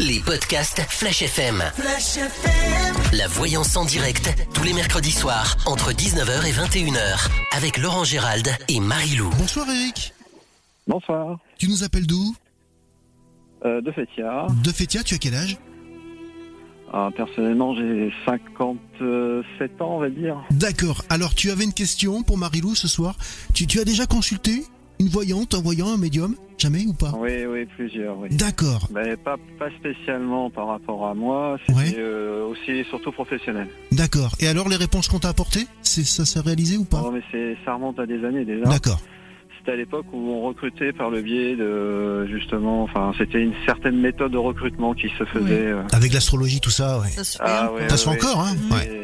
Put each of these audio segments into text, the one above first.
Les podcasts Flash FM. La voyance en direct, tous les mercredis soirs, entre 19h et 21h, avec Laurent Gérald et Marie-Lou. Bonsoir Eric. Bonsoir. Tu nous appelles d'où? Euh, de Fétia. De Fétia, tu as quel âge? Ah, personnellement, j'ai 57 ans, on va dire. D'accord. Alors, tu avais une question pour Marilou ce soir. Tu, tu as déjà consulté une voyante, un voyant, un médium? Jamais ou pas? Oui, oui, plusieurs, oui. D'accord. Mais pas, pas spécialement par rapport à moi, c'était Ouais. euh, aussi surtout professionnel. D'accord. Et alors, les réponses qu'on t'a apportées c'est, Ça s'est réalisé ou pas? Non, mais c'est, ça remonte à des années déjà. D'accord. C'était à l'époque où on recrutait par le biais de, justement, enfin, c'était une certaine méthode de recrutement qui se faisait. euh. Avec l'astrologie, tout ça, ouais. Ça se fait Ah, encore. ouais, Ça se fait ouais. encore, hein. Ouais. Et-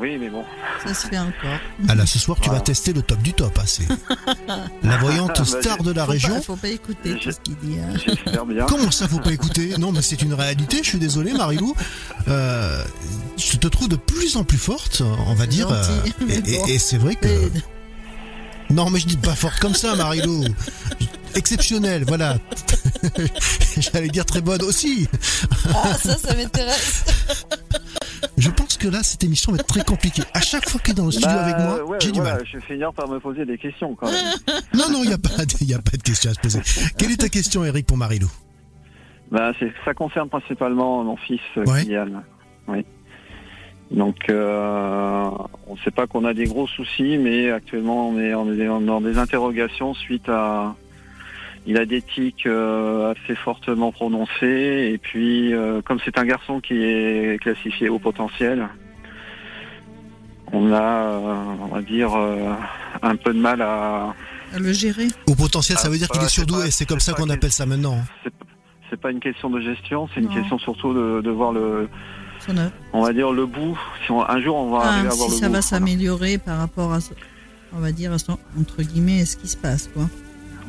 Oui, mais bon. Ça se fait encore. Ah là, ce soir, tu vas tester le top du top. hein, c'est la voyante Bah, star de la Faut région. pas, faut pas écouter tout ce qu'il dit. hein. J'espère bien. Comment ça, faut pas écouter? Non, mais c'est une réalité. Je suis désolé, Marilou. Euh, je te trouve de plus en plus forte, on va dire. Gentil, euh, et c'est vrai que. Non, mais je dis pas forte comme ça, Marilou. Exceptionnelle, voilà. J'allais dire très bonne aussi. Ah, ça, ça m'intéresse. Je pense que là, cette émission va être très compliquée. À chaque fois qu'il est dans le studio Bah, avec moi, ouais, j'ai du voilà, mal. Je vais finir par me poser des questions quand même. Non, non, il n'y a, pas de- il y a pas de question à se poser. Quelle est ta question, Eric, pour Marilou? Bah, ça concerne principalement mon fils euh, Ouais. Kylian. Oui. Donc, euh, on ne sait pas qu'on a des gros soucis, mais actuellement, on est, on est dans des interrogations suite à. Il a des tics euh, assez fortement prononcés, et puis, euh, comme c'est un garçon qui est classifié au potentiel, on a, euh, on va dire, euh, un peu de mal à. À le gérer. Au potentiel, ça Ah, veut dire qu'il est surdoué. C'est comme ça qu'on appelle ça maintenant. C'est, c'est pas une question de gestion, c'est une question surtout de, de voir le, Son œuvre. on va dire le bout. Si on- un jour on va Ah, arriver à voir si le ça bout. va voilà. s'améliorer par rapport à, ce- on va dire, à son, entre guillemets, ce qui se passe, quoi.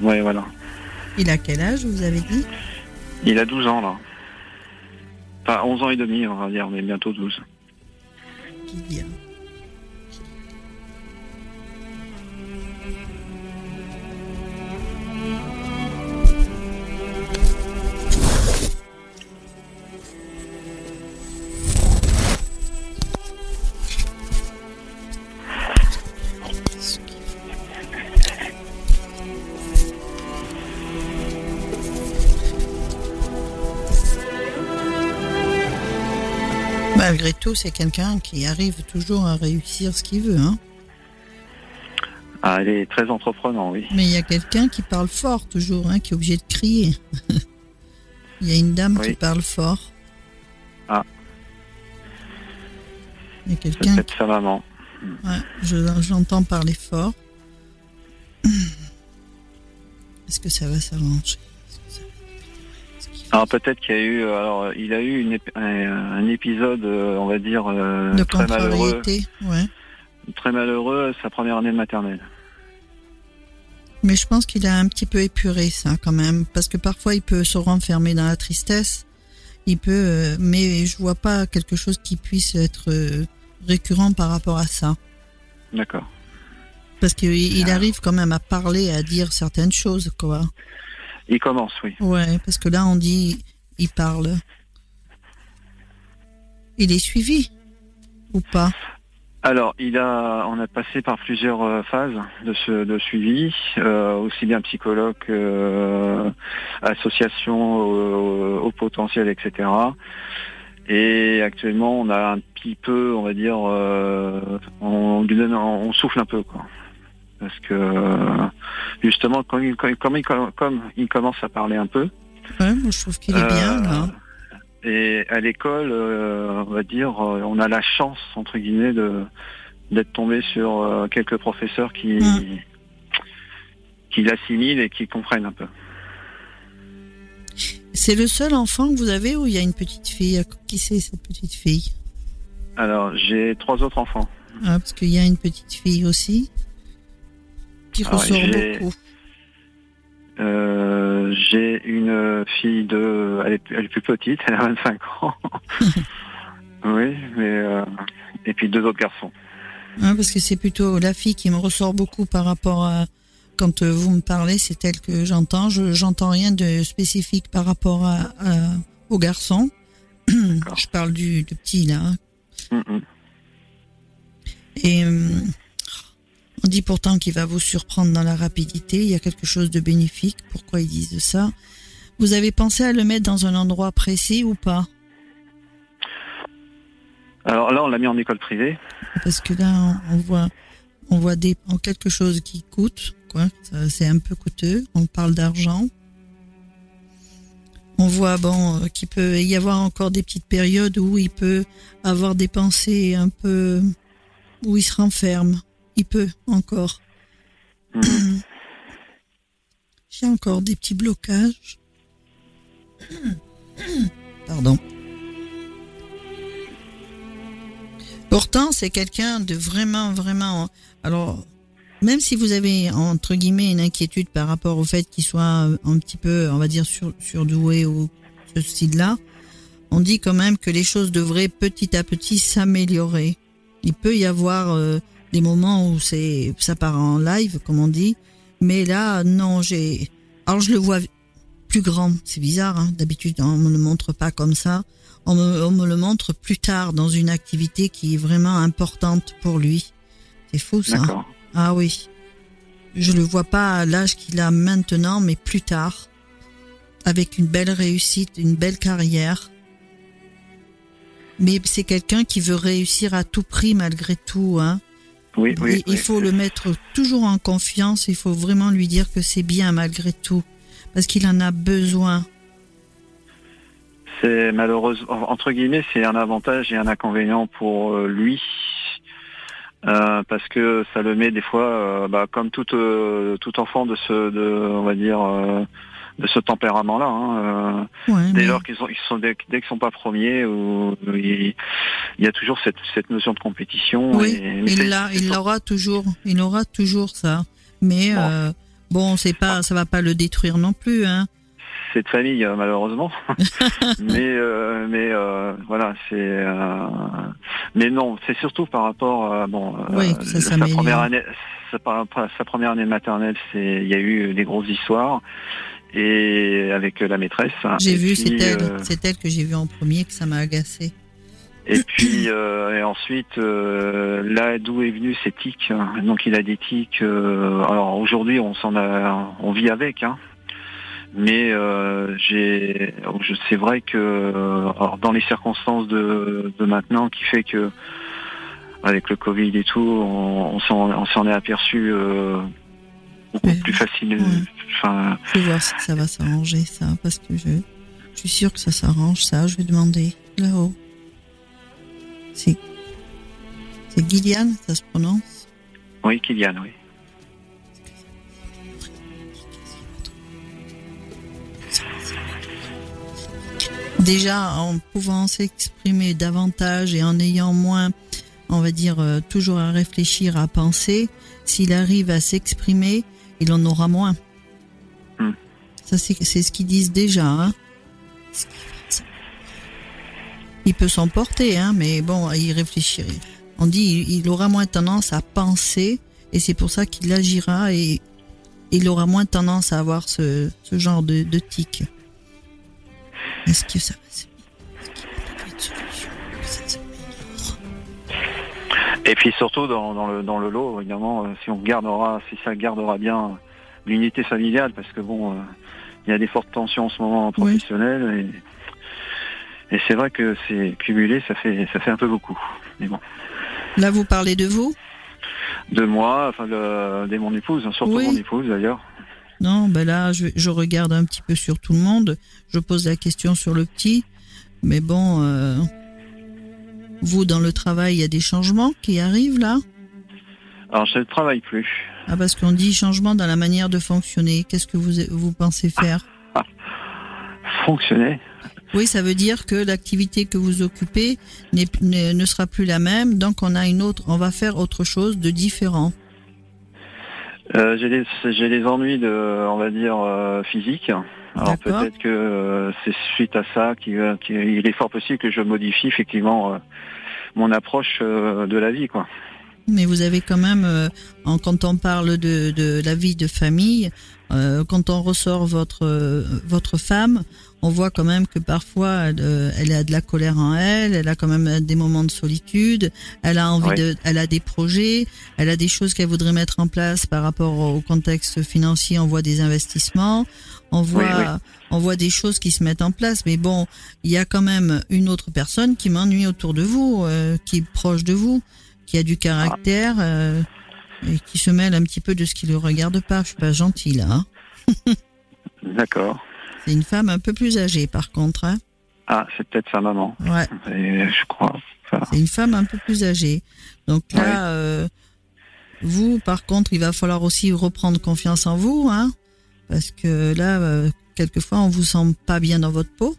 Ouais, voilà. Il a quel âge, vous avez dit? Il a 12 ans là. Enfin 11 ans et demi, on va dire, mais bientôt 12. Qui dit, hein? C'est quelqu'un qui arrive toujours à réussir ce qu'il veut, hein. Ah, elle est très entreprenant, oui. Mais il y a quelqu'un qui parle fort toujours, hein, qui est obligé de crier. Il y a une dame qui parle fort. Ah. Il y a C'est quelqu'un, peut-être sa maman. ouais, je- j'entends parler fort. Est-ce que ça va s'arranger? Alors peut-être qu'il y a eu, alors il a eu une un, épisode, euh, on va dire euh, De très malheureux, ouais. très malheureux, sa première année de maternelle. Mais je pense qu'il a un petit peu épuré ça quand même, parce que parfois il peut se renfermer dans la tristesse. Il peut, euh, mais je vois pas quelque chose qui puisse être récurrent par rapport à ça. D'accord. Parce qu'il il Ah. arrive quand même à parler, à dire certaines choses, quoi. Il commence, oui. Ouais, parce que là on dit, il parle. Il est suivi ou pas? Alors, il a, on a passé par plusieurs euh, phases de, ce, de suivi, euh, aussi bien psychologue, euh, association au, au potentiel, etc. Et actuellement, on a un petit peu, on va dire, euh, on, lui donne- on souffle un peu, quoi. Parce que justement, comme il, comme, il- comme il commence à parler un peu, Ouais, moi je trouve qu'il est bien euh, là. et à l'école, euh, on va dire, euh, on a la chance entre guillemets de d'être tombé sur euh, quelques professeurs qui qui l'assimilent et qui comprennent un peu. C'est le seul enfant que vous avez ou il y a une petite fille? Qui c'est cette petite fille? Alors, j'ai trois autres enfants. Ah, parce qu'il y a une petite fille aussi qui Ah ressort beaucoup. Euh, j'ai une fille de, elle est, elle est plus petite, elle a 25 ans. oui, mais euh, et puis deux autres garçons. Hein, parce que c'est plutôt la fille qui me ressort beaucoup par rapport à quand euh, vous me parlez, c'est elle que j'entends. Je j'entends rien de spécifique par rapport à, à- au garçon. Je parle du, petit là. Mm, mm. Et on dit pourtant qu'il va vous surprendre dans la rapidité. Il y a quelque chose de bénéfique. Pourquoi ils disent ça? Vous avez pensé à le mettre dans un endroit précis ou pas? Alors là, on l'a mis en école privée. Parce que là, on voit, on voit des, quelque chose qui coûte. Quoi. C'est un peu coûteux. On parle d'argent. On voit bon euh, qu'il peut y avoir encore des petites périodes où il peut avoir des pensées un peu où il se renferme. Il peut encore. Hmm. J'ai encore des petits blocages. Pardon. Pourtant, c'est quelqu'un de vraiment, vraiment. Alors, même si vous avez entre guillemets une inquiétude par rapport au fait qu'il soit un petit peu, on va dire, sur, surdoué ou ce style-là, on dit quand même que les choses devraient petit à petit s'améliorer. Il peut y avoir euh, des moments où c'est ça part en live, comme on dit, mais là, non, j'ai. Alors je le vois plus grand, c'est bizarre. Hein D'habitude, on me le montre pas comme ça. On me, on me le montre plus tard dans une activité qui est vraiment importante pour lui. C'est fou ça. Ah oui. Je le vois pas à l'âge qu'il a maintenant, mais plus tard. Avec une belle réussite, une belle carrière. Mais c'est quelqu'un qui veut réussir à tout prix malgré tout. Hein. Oui, oui, il faut le mettre toujours en confiance. Il faut vraiment lui dire que c'est bien malgré tout. Parce qu'il en a besoin. C'est malheureusement, entre guillemets, c'est un avantage et un inconvénient pour euh, lui. Euh, parce que ça le met des fois, euh, bah, comme tout euh, tout enfant de ce, de, on va dire, de ce tempérament-là. Hein, dès lors qu'ils sont, ils sont dès, qu'ils sont pas premiers, ou il, y a toujours cette, cette notion de compétition. Oui, il l'a, il l'aura toujours, il aura toujours ça. Mais bon, bon c'est pas, ça va pas le détruire non plus, hein cette famille euh, malheureusement. mais euh, mais euh, voilà, c'est mais non, c'est surtout par rapport à bon sa première année sa, première année maternelle, c'est il y a eu des grosses histoires et avec la maîtresse. J'ai vu, c'est elle, c'est elle que j'ai vu en premier que ça m'a agacé. Et puis et ensuite, là d'où est venu ces tics. Donc il a des tics. alors aujourd'hui, on s'en a, on vit avec. Hein. Mais euh, j'ai, c'est vrai que dans les circonstances de, de, maintenant, qui fait que avec le Covid et tout, on, on s'en est aperçu euh, beaucoup plus facilement. Enfin, je vais voir si ça va s'arranger ça, parce que je, je suis sûre que ça s'arrange ça. Je vais demander là-haut. C'est c'est Gillian, ça se prononce? Oui, Gillian, oui. déjà en pouvant s'exprimer davantage et en ayant moins, on va dire, euh, toujours à réfléchir, à penser, s'il arrive à s'exprimer, il en aura moins. Hmm. Ça, c'est ce qu'ils disent déjà. Hein. Il peut s'emporter, hein, mais bon, il réfléchirait. On dit il, aura moins tendance à penser, et c'est pour ça qu'il agira et il aura moins tendance à avoir ce, genre de, de tic. Est-ce que ça Et puis surtout dans, le, dans le lot, évidemment, euh, si on gardera, si ça gardera bien l'unité familiale, parce que bon, euh, il y a des fortes tensions en ce moment professionnelles et, et c'est vrai que c'est cumulé, ça fait ça fait un peu beaucoup. Mais bon. Là, vous parlez de vous? De moi, enfin de, de mon épouse, surtout mon épouse d'ailleurs. Non, ben là, je, regarde un petit peu sur tout le monde. Je pose la question sur le petit. Mais bon, euh, vous, dans le travail, il y a des changements qui arrivent là? Alors, je ne travaille plus. Ah, parce qu'on dit changement dans la manière de fonctionner. Qu'est-ce que vous, vous pensez faire? Fonctionner? Oui, ça veut dire que l'activité que vous occupez ne sera plus la même, donc on a une autre, on va faire autre chose de différent. Euh, j'ai des j'ai des ennuis de on va dire euh, physique. Alors peut-être que euh, c'est suite à ça qu'il est fort possible que je modifie effectivement mon approche de la vie quoi. Mais vous avez quand même, euh, en, quand on parle de, de la vie de famille, euh, quand on ressort votre euh, votre femme, on voit quand même que parfois elle, euh, elle, a de la colère en elle, elle a quand même des moments de solitude, elle a envie de, elle a des projets, elle a des choses qu'elle voudrait mettre en place par rapport au contexte financier. On voit des investissements, on voit Oui, oui. on voit des choses qui se mettent en place. Mais bon, il y a quand même une autre personne qui m'ennuie autour de vous, euh, qui est proche de vous, qui a du caractère. euh, et qui se mêle un petit peu de ce qui le regarde pas. Je suis pas gentille là. hein. D'accord. C'est une femme un peu plus âgée, par contre. Hein. Ah, c'est peut-être sa maman. Ouais, Et je crois. Enfin, c'est une femme un peu plus âgée. Donc là, euh, vous, par contre, il va falloir aussi reprendre confiance en vous, hein, parce que là, euh, quelquefois, on vous sent pas bien dans votre peau.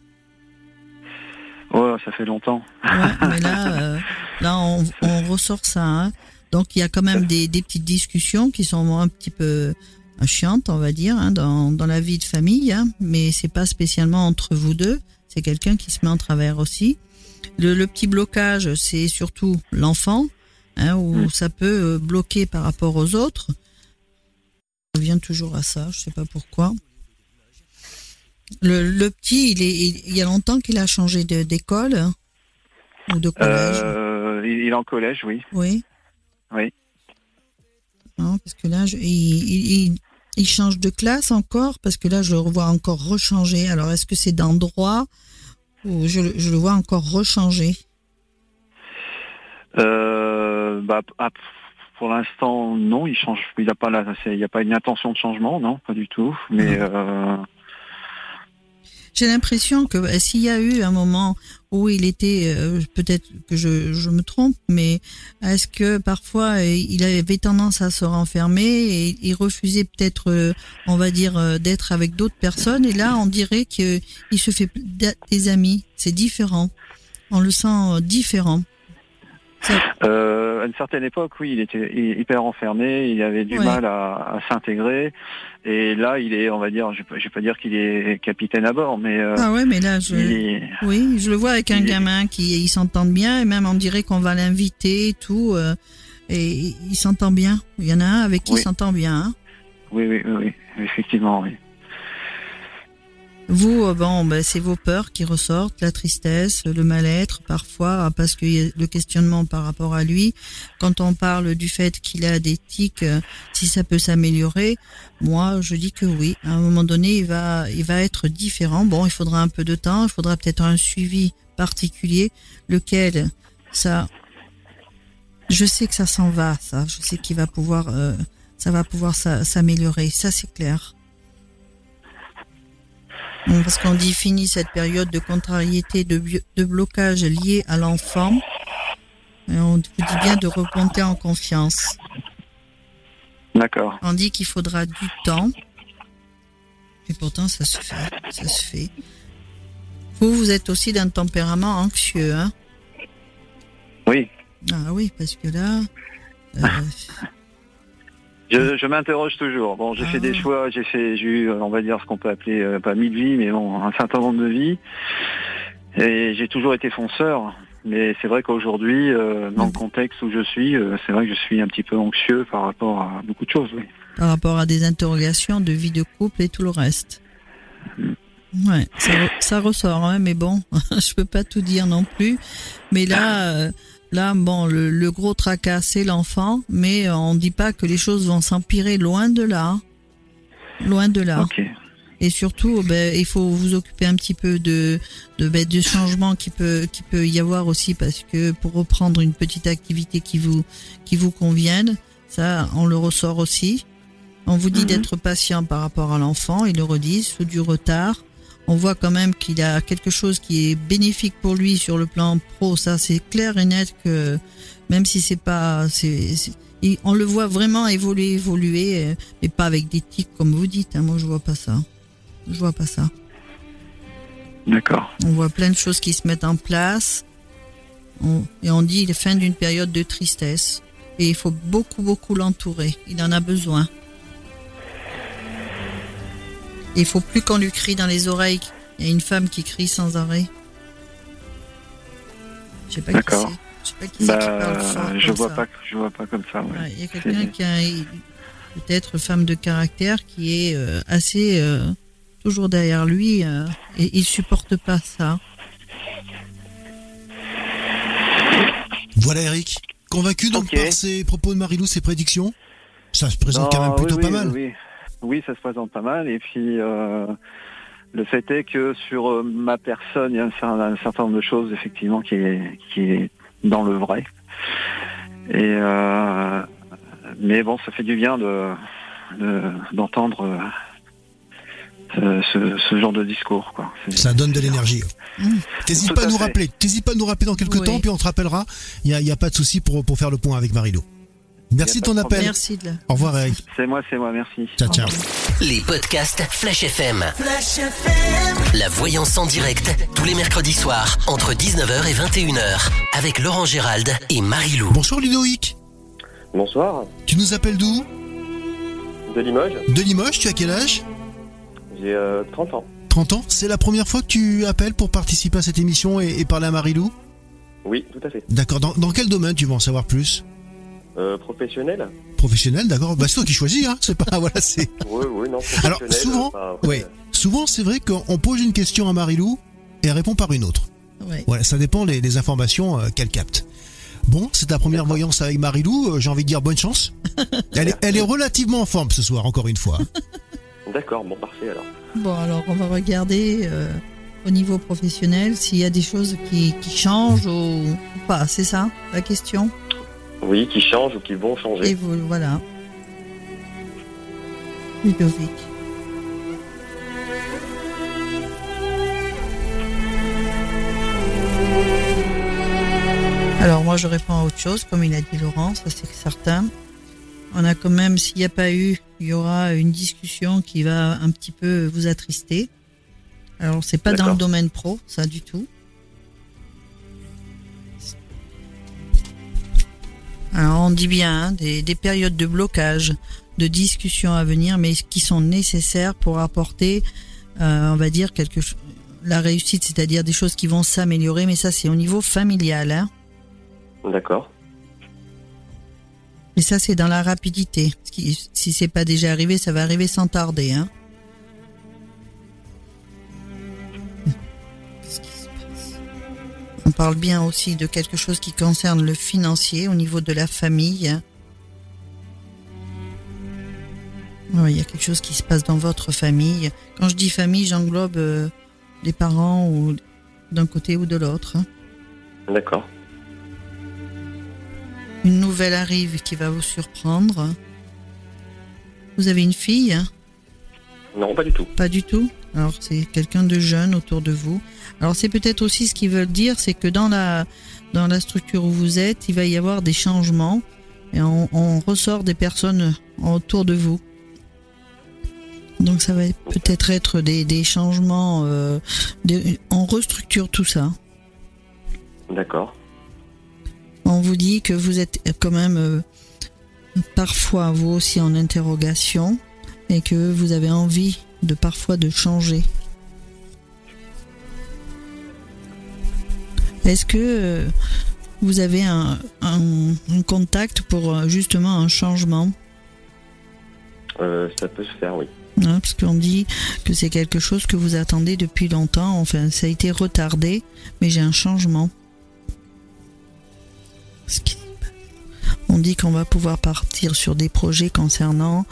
oh, ça fait longtemps. Ouais, mais là, euh, là, on, on ressort ça. Hein. Donc, il y a quand même des, des petites discussions qui sont un petit peu euh, chiantes, on va dire, hein, dans, dans la vie de famille. Hein, mais c'est pas spécialement entre vous deux. C'est quelqu'un qui se met en travers aussi. Le, le petit blocage, c'est surtout l'enfant, hein, où ça peut euh, bloquer par rapport aux autres. Je reviens toujours à ça, je sais pas pourquoi. Le, le petit, il, est, il, il y a longtemps qu'il a changé d'école hein, ou de collège. Euh, il est en collège, oui. Oui. Oui. Non, parce que là, je- il, change de classe encore, parce que là, je le revois encore rechanger. Alors, est-ce que c'est d'endroit ou je, le- je le vois encore rechanger? Euh, bah, ah, pour l'instant, non, il change. Il n'a pas la, c'est- il n'y a pas une intention de changement, non, pas du tout. Mais euh, J'ai l'impression que euh, s'il y a eu un moment où il était, euh, peut-être que je, je me trompe, mais est-ce que parfois il avait tendance à se renfermer et il refusait peut-être, euh, on va dire, d'être avec d'autres personnes et là on dirait qu'il se fait des amis. C'est différent. On le sent différent. Euh, à une certaine époque, oui, il était hy- hyper enfermé. Il avait du Ouais. mal à, à s'intégrer. Et là, il est, on va dire, je ne vais pas dire qu'il est capitaine à bord, mais euh, Ah ouais, mais là je. est- Oui, je le vois avec un est- gamin qui ils s'entendent bien et même on dirait qu'on va l'inviter et tout euh, et il s'entend bien. Il y en a un avec qui il s'entend bien. hein. oui, oui, oui, oui, effectivement, oui. Vous, euh, bon, ben, c'est vos peurs qui ressortent, la tristesse, le mal-être parfois ah, parce a le questionnement par rapport à lui. Quand on parle du fait qu'il a des tics, euh, si ça peut s'améliorer, moi je dis que oui. À un moment donné, il va, il va être différent. Bon, il faudra un peu de temps, il faudra peut-être un suivi particulier, lequel? Ça, je sais que ça s'en va, ça. Je sais qu'il va pouvoir, euh, ça va pouvoir s'a- s'améliorer. Ça c'est clair. Parce qu'on dit fini cette période de contrariété, de, de blocage lié à l'enfant. On vous dit bien de remonter en confiance. D'accord. On dit qu'il faudra du temps. Et pourtant, ça se fait. Ça se fait. Vous, vous êtes aussi d'un tempérament anxieux, hein? Oui. Ah oui, parce que là... euh, Je, je m'interroge toujours. Bon, j'ai Ah. fait des choix, j'ai fait, j'ai eu, on va dire, ce qu'on peut appeler euh, pas mille vies, mais bon, un certain nombre de vies. Et j'ai toujours été fonceur. Mais c'est vrai qu'aujourd'hui, euh, dans le contexte où je suis, euh, c'est vrai que je suis un petit peu anxieux par rapport à beaucoup de choses. Oui. par rapport à des interrogations de vie de couple et tout le reste. Ouais, ça, re- ça ressort, hein, mais bon, je peux pas tout dire non plus. Mais là, euh, là, bon, le, le gros tracas, c'est l'enfant, mais euh, on dit pas que les choses vont s'empirer, loin de là. Loin de là. Ok. Et surtout, ben, il faut vous occuper un petit peu de de, ben, de changements qui peut qui peut y avoir aussi parce que pour reprendre une petite activité qui vous qui vous convienne, ça on le ressort aussi. On vous dit Mhm. d'être patient par rapport à l'enfant, il le redit, sous du retard. On voit quand même qu'il a quelque chose qui est bénéfique pour lui sur le plan pro, ça c'est clair et net que même si c'est pas c'est on le voit vraiment évoluer évoluer euh, mais pas avec des tics comme vous dites hein. moi je vois pas ça. Je vois pas ça. D'accord. On voit plein de choses qui se mettent en place. On- et on dit la fin d'une période de tristesse. Et il faut beaucoup, beaucoup l'entourer. Il en a besoin. Il faut plus qu'on lui crie dans les oreilles. Il y a une femme qui crie sans arrêt. Je sais pas qui D'accord. c'est. Je sais pas qui c'est qui parle Bah, je vois ça. pas, je vois pas comme ça. ouais. Ouais, Il y a quelqu'un qui a peut-être femme de caractère qui est euh, assez euh, toujours derrière lui euh, et il supporte pas ça. Voilà Eric. Convaincu donc Ok. par ces propos de Marilou, ses prédictions? Ça se présente quand même plutôt oui, pas oui, mal. Oui, oui, ça se présente pas mal. Et puis, euh, le fait est que sur euh, ma personne, il y a un, cer- un certain nombre de choses, effectivement, qui est, qui est dans le vrai. Et euh, mais bon, ça fait du bien de de- d'entendre euh, ce, ce genre de discours. Quoi. Ça donne de l'énergie. Mmh. T'hésites pas à nous fait. rappeler. T'hésites pas à nous rappeler dans quelques Oui. temps, puis on te rappellera. Il y a, a pas de souci pour, pour faire le point avec Marilou. Merci de ton appel. Merci de. Au revoir Eric. C'est moi, c'est moi, merci. Ciao, ciao. Les podcasts Flash FM. La voyance en direct, tous les mercredis soirs, entre 19h et 21h, avec Laurent Gérald et Marie-Lou. Bonjour Ludoïc. Bonsoir, Tu nous appelles d'où? De Limoges. De Limoges, tu as quel âge? J'ai euh, 30 ans. 30 ans. C'est la première fois que tu appelles pour participer à cette émission et, et parler à Marilou Oui, tout à fait. D'accord. Dans, dans quel domaine tu veux en savoir plus? Euh, professionnel Professionnel, d'accord. Bah, c'est toi qui choisis, hein. C'est pas, voilà, c'est. Oui, oui, non, Alors, professionnel. souvent, enfin, ouais. Souvent, c'est vrai qu'on pose une question à Marilou et elle répond par une autre. Ouais. Voilà, ça dépend des, des informations euh, qu'elle capte. Bon, c'est ta première voyance avec Marilou. euh, J'ai envie de dire bonne chance. Elle est, elle est relativement en forme ce soir, encore une fois. D'accord, bon, parfait alors. Bon, alors on va regarder euh, au niveau professionnel s'il y a des choses qui, qui changent ou, ou pas. C'est ça la question? Oui, qui changent ou qui vont changer. Et vous, voilà. Ludovic. Alors moi je réponds à autre chose, comme il a dit Laurent, ça c'est certain. On a quand même, s'il n'y a pas eu, il y aura une discussion qui va un petit peu vous attrister. Alors c'est pas dans le domaine pro, ça du tout. Alors on dit bien hein, des, des périodes de blocage, de discussion à venir, mais qui sont nécessaires pour apporter, euh, on va dire quelque chose, la réussite, c'est-à-dire des choses qui vont s'améliorer. Mais ça c'est au niveau familial. Hein. D'accord. Et ça c'est dans la rapidité. Si c'est pas déjà arrivé, ça va arriver sans tarder. Hein. On parle bien aussi de quelque chose qui concerne le financier au niveau de la famille. Il y a quelque chose qui se passe dans votre famille. Quand je dis famille, j'englobe euh, les parents ou d'un côté ou de l'autre. hein. D'accord. Une nouvelle arrive qui va vous surprendre. Vous avez une fille hein? Non, pas du tout. Pas du tout? Alors c'est quelqu'un de jeune autour de vous. Alors c'est peut-être aussi ce qu'ils veulent dire, c'est que dans la dans la structure où vous êtes, il va y avoir des changements et on, on ressort des personnes autour de vous. Donc ça va peut-être être des, des changements. euh, on restructure tout ça. D'accord. On vous dit que vous êtes quand même euh, parfois vous aussi en interrogation et que vous avez envie de parfois de changer. Est-ce que euh, vous avez un, un- un contact pour euh, justement un changement? Euh, ça peut se faire, oui. Hein, Parce qu'on dit que c'est quelque chose que vous attendez depuis longtemps. Enfin, ça a été retardé, mais j'ai un changement. On dit qu'on va pouvoir partir sur des projets concernant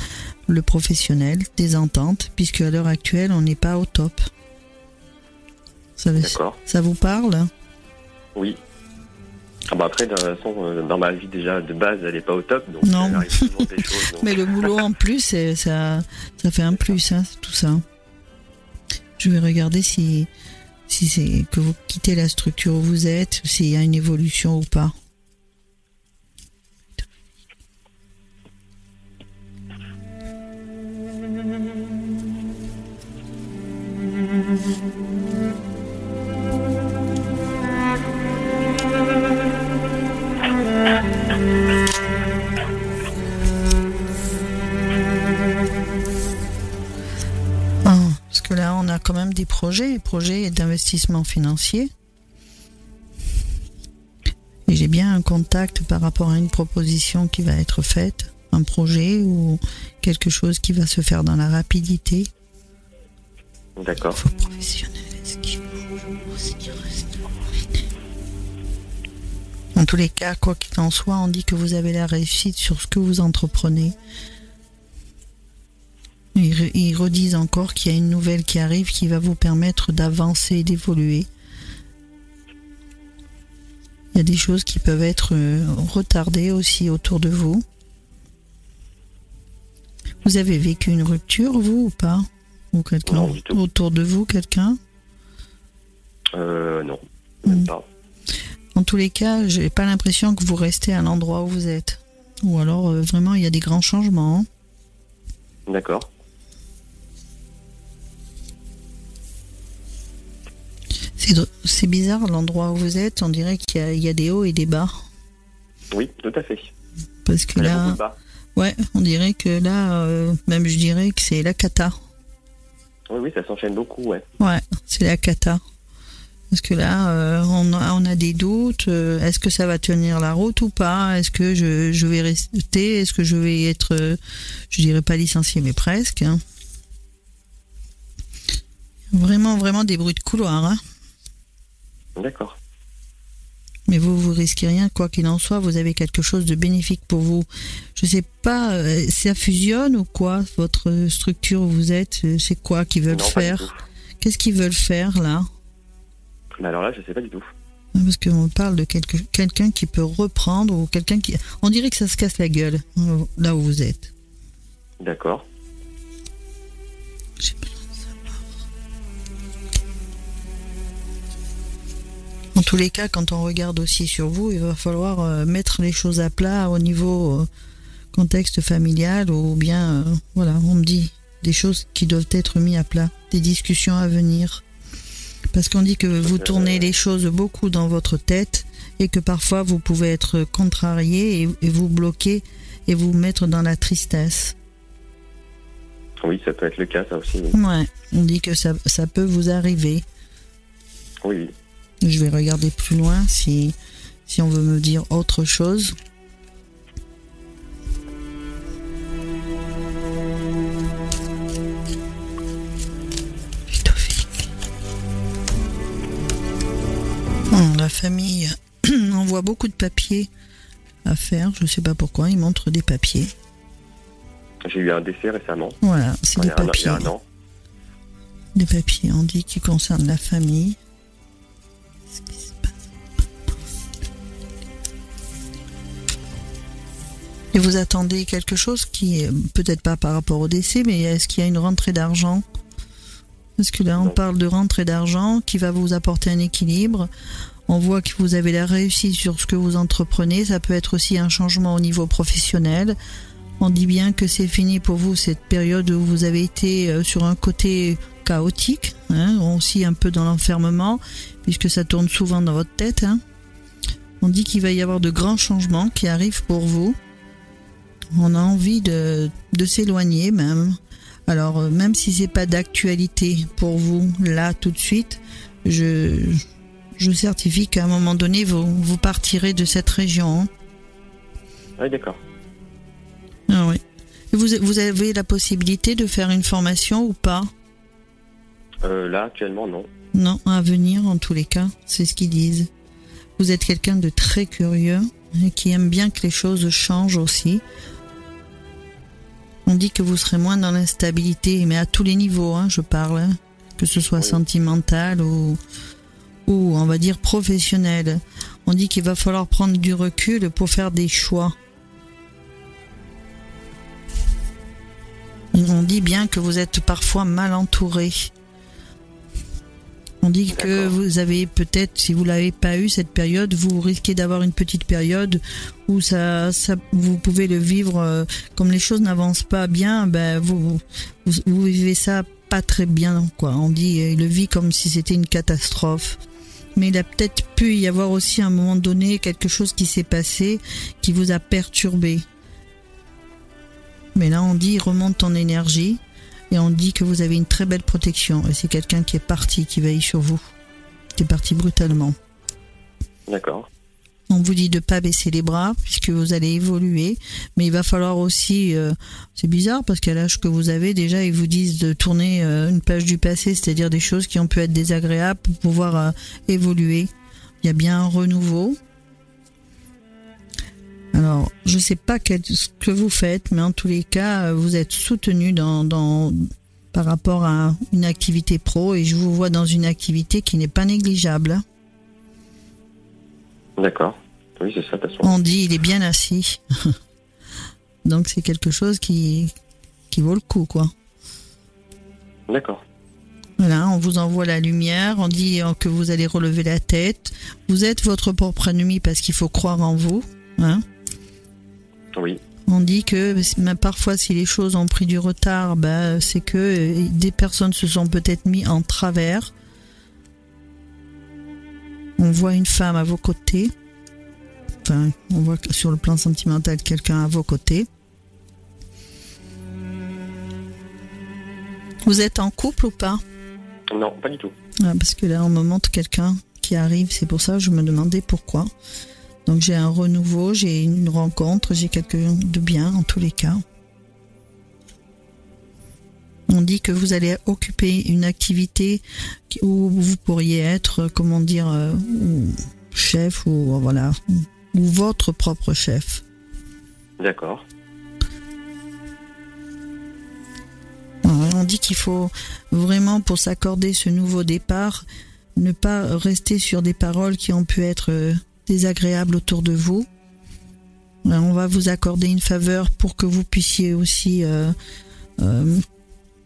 le professionnel, des ententes, puisque à l'heure actuelle, on n'est pas au top. Ça, ça vous parle? Oui. Ah bah après, de toute façon, euh, dans ma vie déjà de base, elle est pas au top, donc Non. des choses. donc- Mais le boulot en plus, ça, ça fait un plus, hein, tout ça. Je vais regarder si, si c'est que vous quittez la structure où vous êtes, s'il y a une évolution ou pas. Des projets, projets d'investissement financier. Et j'ai bien un contact par rapport à une proposition qui va être faite, un projet ou quelque chose qui va se faire dans la rapidité. D'accord. Faut professionnel, En tous les cas, quoi qu'il en soit, on dit que vous avez la réussite sur ce que vous entreprenez. Ils, re- ils redisent encore qu'il y a une nouvelle qui arrive qui va vous permettre d'avancer et d'évoluer. Il y a des choses qui peuvent être euh, retardées aussi autour de vous. Vous avez vécu une rupture, vous, ou pas? Ou quelqu'un autour de vous, quelqu'un? Euh, non, même Mm. pas. En tous les cas, j'ai pas l'impression que vous restez à l'endroit où vous êtes. Ou alors, euh, vraiment, il y a des grands changements. hein. D'accord. C'est bizarre l'endroit où vous êtes. On dirait qu'il y, a- il y a des hauts et des bas. Oui, tout à fait. Parce que là, bas. ouais, on dirait que là, euh, même je dirais que c'est la cata. Oui, oui, ça s'enchaîne beaucoup, ouais. Ouais, c'est la cata. Parce que là, euh, on, a, on a des doutes. euh, Est-ce que ça va tenir la route ou pas? Est-ce que je, je vais rester? Est-ce que je vais être, euh, je dirais pas licencié, mais presque hein. Vraiment, vraiment des bruits de couloir. Hein. D'accord. Mais vous, vous risquez rien, quoi qu'il en soit, vous avez quelque chose de bénéfique pour vous. Je sais pas, euh, ça fusionne ou quoi Votre structure où vous êtes, euh, c'est quoi qu'ils veulent non, faire. Qu'est-ce qu'ils veulent faire là Mais alors là, je sais pas du tout. Parce qu'on parle de quelqu'un qui peut reprendre ou quelqu'un qui. On dirait que ça se casse la gueule euh, là où vous êtes. D'accord. En tous les cas, quand on regarde aussi sur vous, il va falloir euh, mettre les choses à plat au niveau euh, contexte familial ou bien, euh, voilà, on me dit des choses qui doivent être mises à plat, des discussions à venir. Parce qu'on dit que vous tournez les choses beaucoup dans votre tête et que parfois vous pouvez être contrarié et, et vous bloquer et vous mettre dans la tristesse. Oui, ça peut être le cas, ça aussi. Oui, Ouais, on dit que ça, ça peut vous arriver. oui. Je vais regarder plus loin si, si on veut me dire autre chose. Hum, La famille envoie beaucoup de papiers à faire. Je ne sais pas pourquoi. Ils montrent des papiers. J'ai eu un décès récemment. Voilà, c'est des y a un, il y papiers. a un an. Des papiers, on dit, qui concernent la famille. Qu'est-ce qui se passe Et vous attendez quelque chose qui est peut-être pas par rapport au décès, mais est-ce qu'il y a une rentrée d'argent? Parce que là, on parle de rentrée d'argent qui va vous apporter un équilibre. On voit que vous avez la réussite sur ce que vous entreprenez. Ça peut être aussi un changement au niveau professionnel. On dit bien que c'est fini pour vous cette période où vous avez été euh, sur un côté chaotique, hein, aussi un peu dans l'enfermement, puisque ça tourne souvent dans votre tête. hein. On dit qu'il va y avoir de grands changements qui arrivent pour vous. On a envie de, de s'éloigner même. Alors euh, même si c'est pas d'actualité pour vous là tout de suite, je, je certifie qu'à un moment donné vous, vous partirez de cette région. hein. Oui, d'accord. Ah oui. Vous, vous avez la possibilité de faire une formation ou pas Euh, là, actuellement, non. Non, à venir en tous les cas, c'est ce qu'ils disent. Vous êtes quelqu'un de très curieux et qui aime bien que les choses changent aussi. On dit que vous serez moins dans l'instabilité, mais à tous les niveaux, hein, je parle, hein, que ce soit Oui. sentimental ou, ou on va dire professionnel. On dit qu'il va falloir prendre du recul pour faire des choix. On dit bien que vous êtes parfois mal entouré. On dit que vous avez peut-être, si vous l'avez pas eu cette période, vous risquez d'avoir une petite période où ça, ça, vous pouvez le vivre euh, comme les choses n'avancent pas bien. Ben vous, vous, vous vivez ça pas très bien, quoi. On dit, euh, il le vit comme si c'était une catastrophe. Mais il a peut-être pu y avoir aussi à un moment donné quelque chose qui s'est passé qui vous a perturbé. Mais là, on dit, remonte ton énergie. Et on dit que vous avez une très belle protection. Et c'est quelqu'un qui est parti, qui veille sur vous. Qui est parti brutalement. D'accord. On vous dit de pas baisser les bras puisque vous allez évoluer, mais il va falloir aussi, euh, c'est bizarre parce qu'à l'âge que vous avez déjà, ils vous disent de tourner euh, une page du passé, c'est-à-dire des choses qui ont pu être désagréables pour pouvoir euh, évoluer. Il y a bien un renouveau. Alors, je sais pas ce que vous faites, mais en tous les cas, euh, vous êtes soutenu dans, dans par rapport à une activité pro et je vous vois dans une activité qui n'est pas négligeable. D'accord. Oui, c'est ça, de toute façon. On dit il est bien assis. Donc c'est quelque chose qui, qui vaut le coup, quoi. D'accord. Voilà, on vous envoie la lumière, on dit que vous allez relever la tête. Vous êtes votre propre ennemi parce qu'il faut croire en vous. Hein Oui. on dit que parfois si les choses ont pris du retard, bah, c'est que euh, des personnes se sont peut-être mis en travers. On voit une femme à vos côtés. Enfin, on voit que sur le plan sentimental quelqu'un à vos côtés. Vous êtes en couple ou pas? Non, pas du tout. Ah, Parce que là, on me montre quelqu'un qui arrive, c'est pour ça que je me demandais pourquoi. Donc j'ai un renouveau, j'ai une rencontre, j'ai quelqu'un de bien en tous les cas. On dit que vous allez occuper une activité où vous pourriez être, comment dire, euh, chef ou voilà, ou votre propre chef. D'accord. On dit qu'il faut vraiment, pour s'accorder ce nouveau départ, ne pas rester sur des paroles qui ont pu être euh, désagréables autour de vous. Là, on va vous accorder une faveur pour que vous puissiez aussi, euh, euh,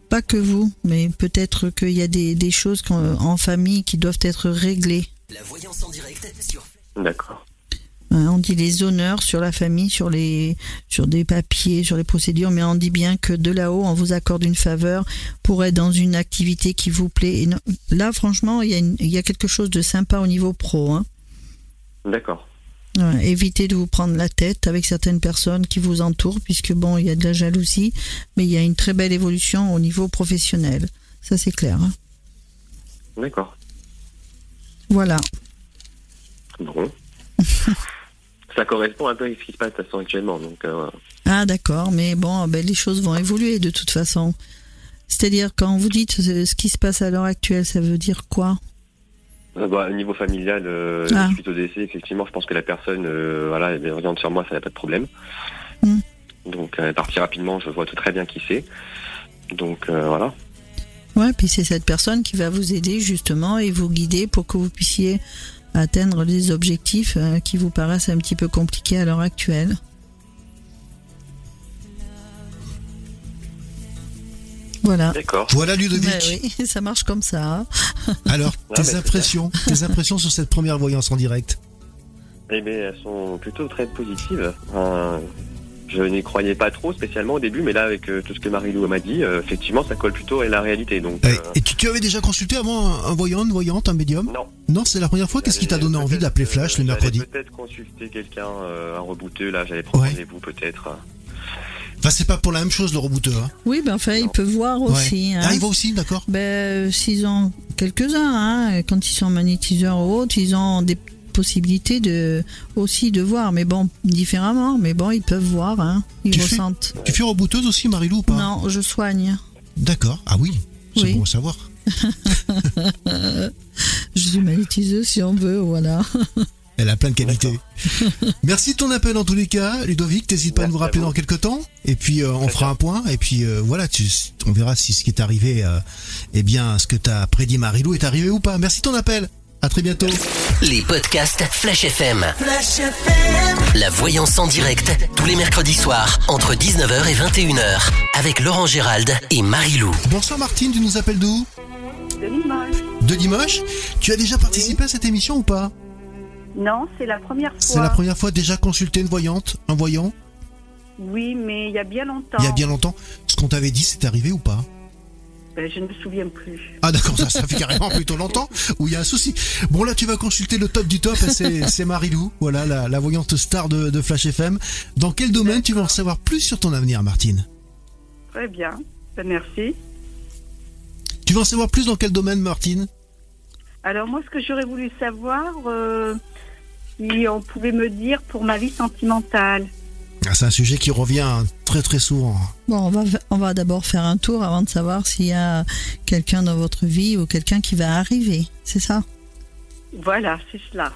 pas que vous, mais peut-être qu'il y a des, des choses en famille qui doivent être réglées. La voyance en direct sur D'accord. On dit les honneurs sur la famille, sur les, sur des papiers, sur les procédures, mais on dit bien que de là-haut, on vous accorde une faveur pour être dans une activité qui vous plaît. Et non- là, franchement, il y, a une- il y a quelque chose de sympa au niveau pro. Hein. D'accord. Ouais, évitez de vous prendre la tête avec certaines personnes qui vous entourent, puisque bon, il y a de la jalousie, mais il y a une très belle évolution au niveau professionnel. Ça, c'est clair. hein. D'accord. Voilà. Bon. ça correspond un peu à ce qui se passe de toute façon actuellement. Donc, euh, Ah d'accord, mais bon, ben, les choses vont évoluer de toute façon. C'est-à-dire quand vous dites ce ce qui se passe à l'heure actuelle, ça veut dire quoi? Euh, bah, au niveau familial, euh, Ah. suite au décès, effectivement, je pense que la personne, euh, voilà, elle oriente sur moi, ça n'a pas de problème. Hmm. Donc, elle est partie rapidement, je vois tout très bien qui c'est. Donc, voilà. Ouais, puis c'est cette personne qui va vous aider justement et vous guider pour que vous puissiez atteindre les objectifs qui vous paraissent un petit peu compliqués à l'heure actuelle. Voilà. D'accord. Voilà Ludovic. Oui, ça marche comme ça. Alors, Ah, tes impressions, tes impressions sur cette première voyance en direct Eh bien, elles sont plutôt très positives. Euh, je n'y croyais pas trop spécialement au début, mais là, avec euh, tout ce que Marie-Lou m'a dit, euh, effectivement, ça colle plutôt à la réalité. Donc, Eh, euh, Et tu, tu avais déjà consulté avant un, un voyant, une voyante, un médium non. Non, c'est la première fois. Qu'est-ce qui t'a donné envie d'appeler Flash le mercredi Peut-être consulter quelqu'un, euh, un rebouteux, là, j'allais prendre Ouais. rendez-vous peut-être. Enfin, c'est pas pour la même chose le rebouteux. Hein. Oui, ben enfin, il peut voir aussi. Hein. Ah, il va aussi, d'accord. Ben, s'ils ont quelques-uns, hein, quand ils sont magnétiseurs ou autres, ils ont des possibilités de aussi de voir, mais bon, différemment. Mais bon, ils peuvent voir, hein, ils Tu fais- ressentent. Tu fais rebouteuse aussi, Marilou, ou pas? Non, je soigne. D'accord. Ah oui, c'est Oui. bon à savoir. Je suis magnétiseuse si on veut, voilà. Elle a plein de qualités. Merci de ton appel en tous les cas, Ludovic. T'hésites pas à nous à rappeler dans quelques temps. Et puis euh, on fera un point. Et puis euh, voilà, tu, on verra si ce qui est arrivé, euh, eh bien, ce que t'as prédit Marilou est arrivé ou pas. Merci de ton appel. À très bientôt. les podcasts Flash FM. La voyance en direct, tous les mercredis soirs, entre 19h et 21h, avec Laurent Gérald et Marie-Lou. Bonsoir Martine, tu nous appelles d'où? De Limoges. De Limoges. Tu as déjà participé à cette émission ou pas? Non, c'est la première fois. C'est la première fois déjà consulté une voyante, un voyant, Oui, mais il y a bien longtemps. il y a bien longtemps. Ce qu'on t'avait dit, c'est arrivé ou pas Ben, je ne me souviens plus. Ah d'accord, ça, ça fait carrément plutôt longtemps où il y a un souci. Bon là tu vas consulter le top du top, et c'est c'est Marilou, voilà la, la voyante star de, de Flash FM. Dans quel domaine tu vas en savoir plus sur ton avenir Martine Très bien. Ben, merci. Tu vas en savoir plus dans quel domaine Martine Alors moi, ce que j'aurais voulu savoir, euh, si on pouvait me dire pour ma vie sentimentale. Ah, C'est un sujet qui revient très très souvent. Bon, on va, on va d'abord faire un tour avant de savoir s'il y a quelqu'un dans votre vie ou quelqu'un qui va arriver. C'est ça? Voilà, c'est cela.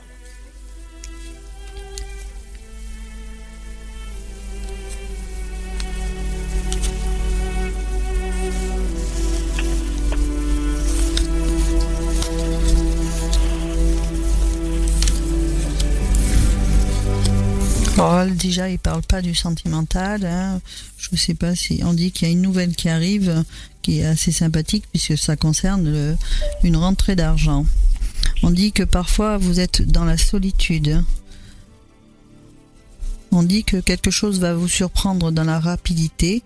Déjà, il parle pas du sentimental. hein. Je ne sais pas si on dit qu'il y a une nouvelle qui arrive, qui est assez sympathique puisque ça concerne une rentrée d'argent. On dit que parfois vous êtes dans la solitude. On dit que quelque chose va vous surprendre dans la rapidité.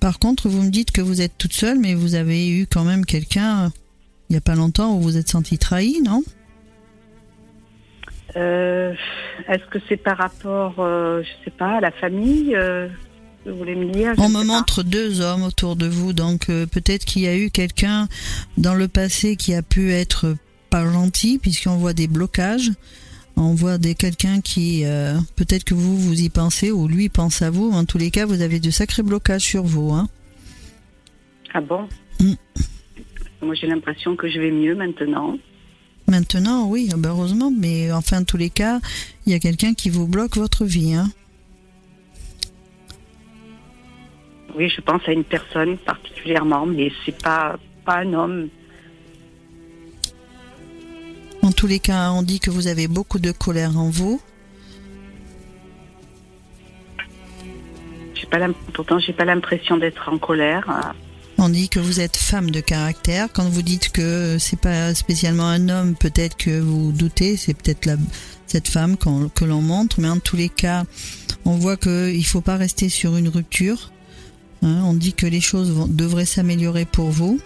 Par contre, vous me dites que vous êtes toute seule, mais vous avez eu quand même quelqu'un il n'y a pas longtemps où vous êtes senti trahi, non? Euh, Est-ce que c'est par rapport, euh, je sais pas, à la famille euh, Vous voulez me dire je On me pas. montre deux hommes autour de vous, donc euh, peut-être qu'il y a eu quelqu'un dans le passé qui a pu être pas gentil, puisqu'on voit des blocages. On voit des quelqu'un qui peut-être que vous vous y pensez ou lui pense à vous. En tous les cas, vous avez de sacrés blocages sur vous. Hein. Ah bon Mm. Moi, j'ai l'impression que je vais mieux maintenant. Maintenant, oui, ben, heureusement, mais enfin, en tous les cas, il y a quelqu'un qui vous bloque votre vie. Hein. Oui, je pense à une personne particulièrement, mais c'est pas pas un homme. En tous les cas, on dit que vous avez beaucoup de colère en vous. J'ai pas pourtant, j'ai pas l'impression d'être en colère. Euh, On dit que vous êtes femme de caractère. Quand vous dites que c'est pas spécialement un homme, peut-être que vous doutez, c'est peut-être la, cette femme que l'on montre. Mais en tous les cas, on voit qu'il ne faut pas rester sur une rupture. Hein, on dit que les choses vont- devraient s'améliorer pour vous.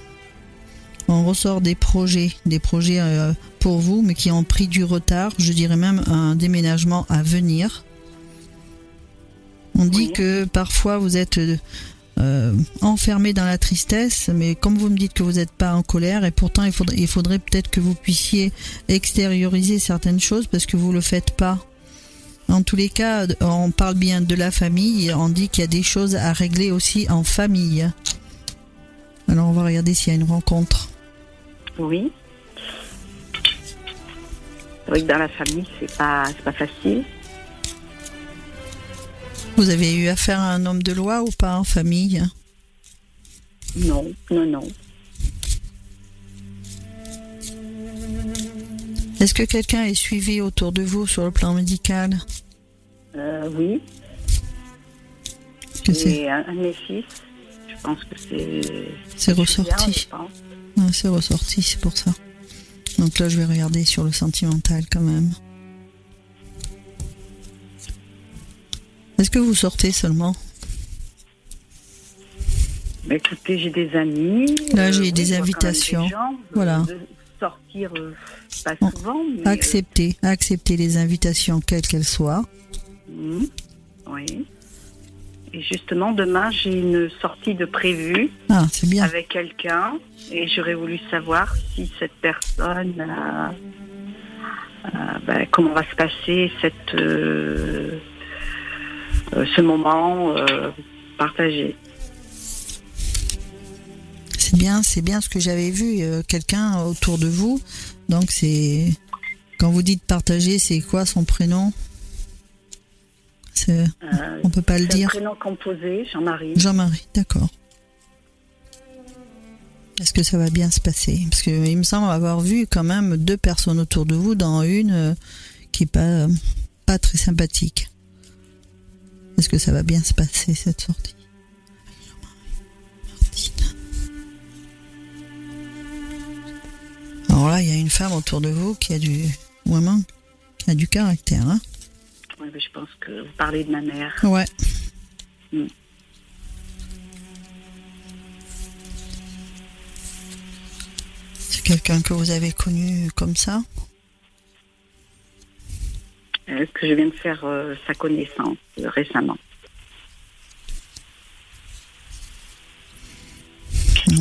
On ressort des projets, des projets euh, pour vous, mais qui ont pris du retard. Je dirais même un déménagement à venir. On dit Oui. que parfois vous êtes euh, enfermé dans la tristesse, mais comme vous me dites que vous n'êtes pas en colère, et pourtant il faudrait, peut-être que vous puissiez extérioriser certaines choses parce que vous le faites pas. En tous les cas, on parle bien de la famille, on dit qu'il y a des choses à régler aussi en famille. Alors on va regarder s'il y a une rencontre. oui. Que dans la famille, c'est pas facile. Vous avez eu affaire à un homme de loi ou pas en famille Non, non, non. Est-ce que quelqu'un est suivi autour de vous sur le plan médical Euh, oui. C'est un, un de mes fils, je pense que c'est c'est ressorti. Ouais, c'est ressorti, c'est pour ça. Donc là, je vais regarder sur le sentimental quand même. Est-ce que vous sortez seulement? Bah, écoutez, j'ai des amis. Là, j'ai des invitations. des gens, Voilà. de sortir euh, pas Bon. souvent, mais. Acceptez, acceptez les invitations, quelles qu'elles soient. mhm, oui. Et justement, demain, j'ai une sortie de prévue Ah, c'est bien. avec quelqu'un et j'aurais voulu savoir si cette personne. euh, euh, ben, comment va se passer cette, euh, ce moment euh, partagé. C'est bien, c'est bien ce que j'avais vu, euh, quelqu'un autour de vous. Donc c'est quand vous dites partager, c'est quoi son prénom? Euh, on peut pas le dire. prénom composé, Jean-Marie. Jean-Marie, d'accord. Est-ce que ça va bien se passer? Parce que il me semble avoir vu quand même deux personnes autour de vous, dans une euh, qui est pas pas très sympathique. Est-ce que ça va bien se passer cette sortie. Alors là, il y a une femme autour de vous qui a du vraiment qui a du caractère, hein Oui, mais je pense que vous parlez de ma mère. Ouais. Mm. C'est quelqu'un que vous avez connu comme ça? Que je viens de faire euh, sa connaissance euh, récemment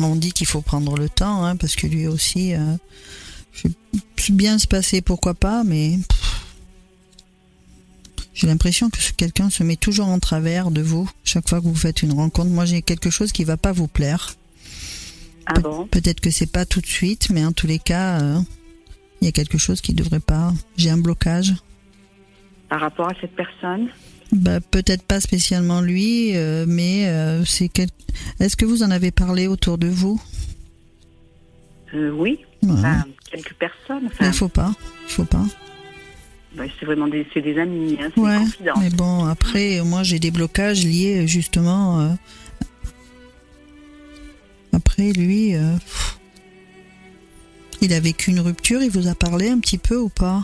On dit qu'il faut prendre le temps, hein, parce que lui aussi, euh, je- bien se passer, pourquoi pas, mais J'ai l'impression que quelqu'un se met toujours en travers de vous chaque fois que vous faites une rencontre. Moi, j'ai quelque chose qui va pas vous plaire. Ah Pe- bon? Peut-être que c'est pas tout de suite, mais en tous les cas, euh, il y a quelque chose qui devrait pas. J'ai un blocage. Par rapport à cette personne Bah, peut-être pas spécialement lui, euh, mais euh, c'est quel... Est-ce que vous en avez parlé autour de vous? Euh, Oui. Ouais. Enfin, quelques personnes. Enfin, Il faut pas, il faut pas. bah, c'est vraiment des, des amis, hein, c'est Ouais, des mais bon, après, moi j'ai des blocages liés justement. Après, lui, il a vécu une rupture, il vous a parlé un petit peu ou pas?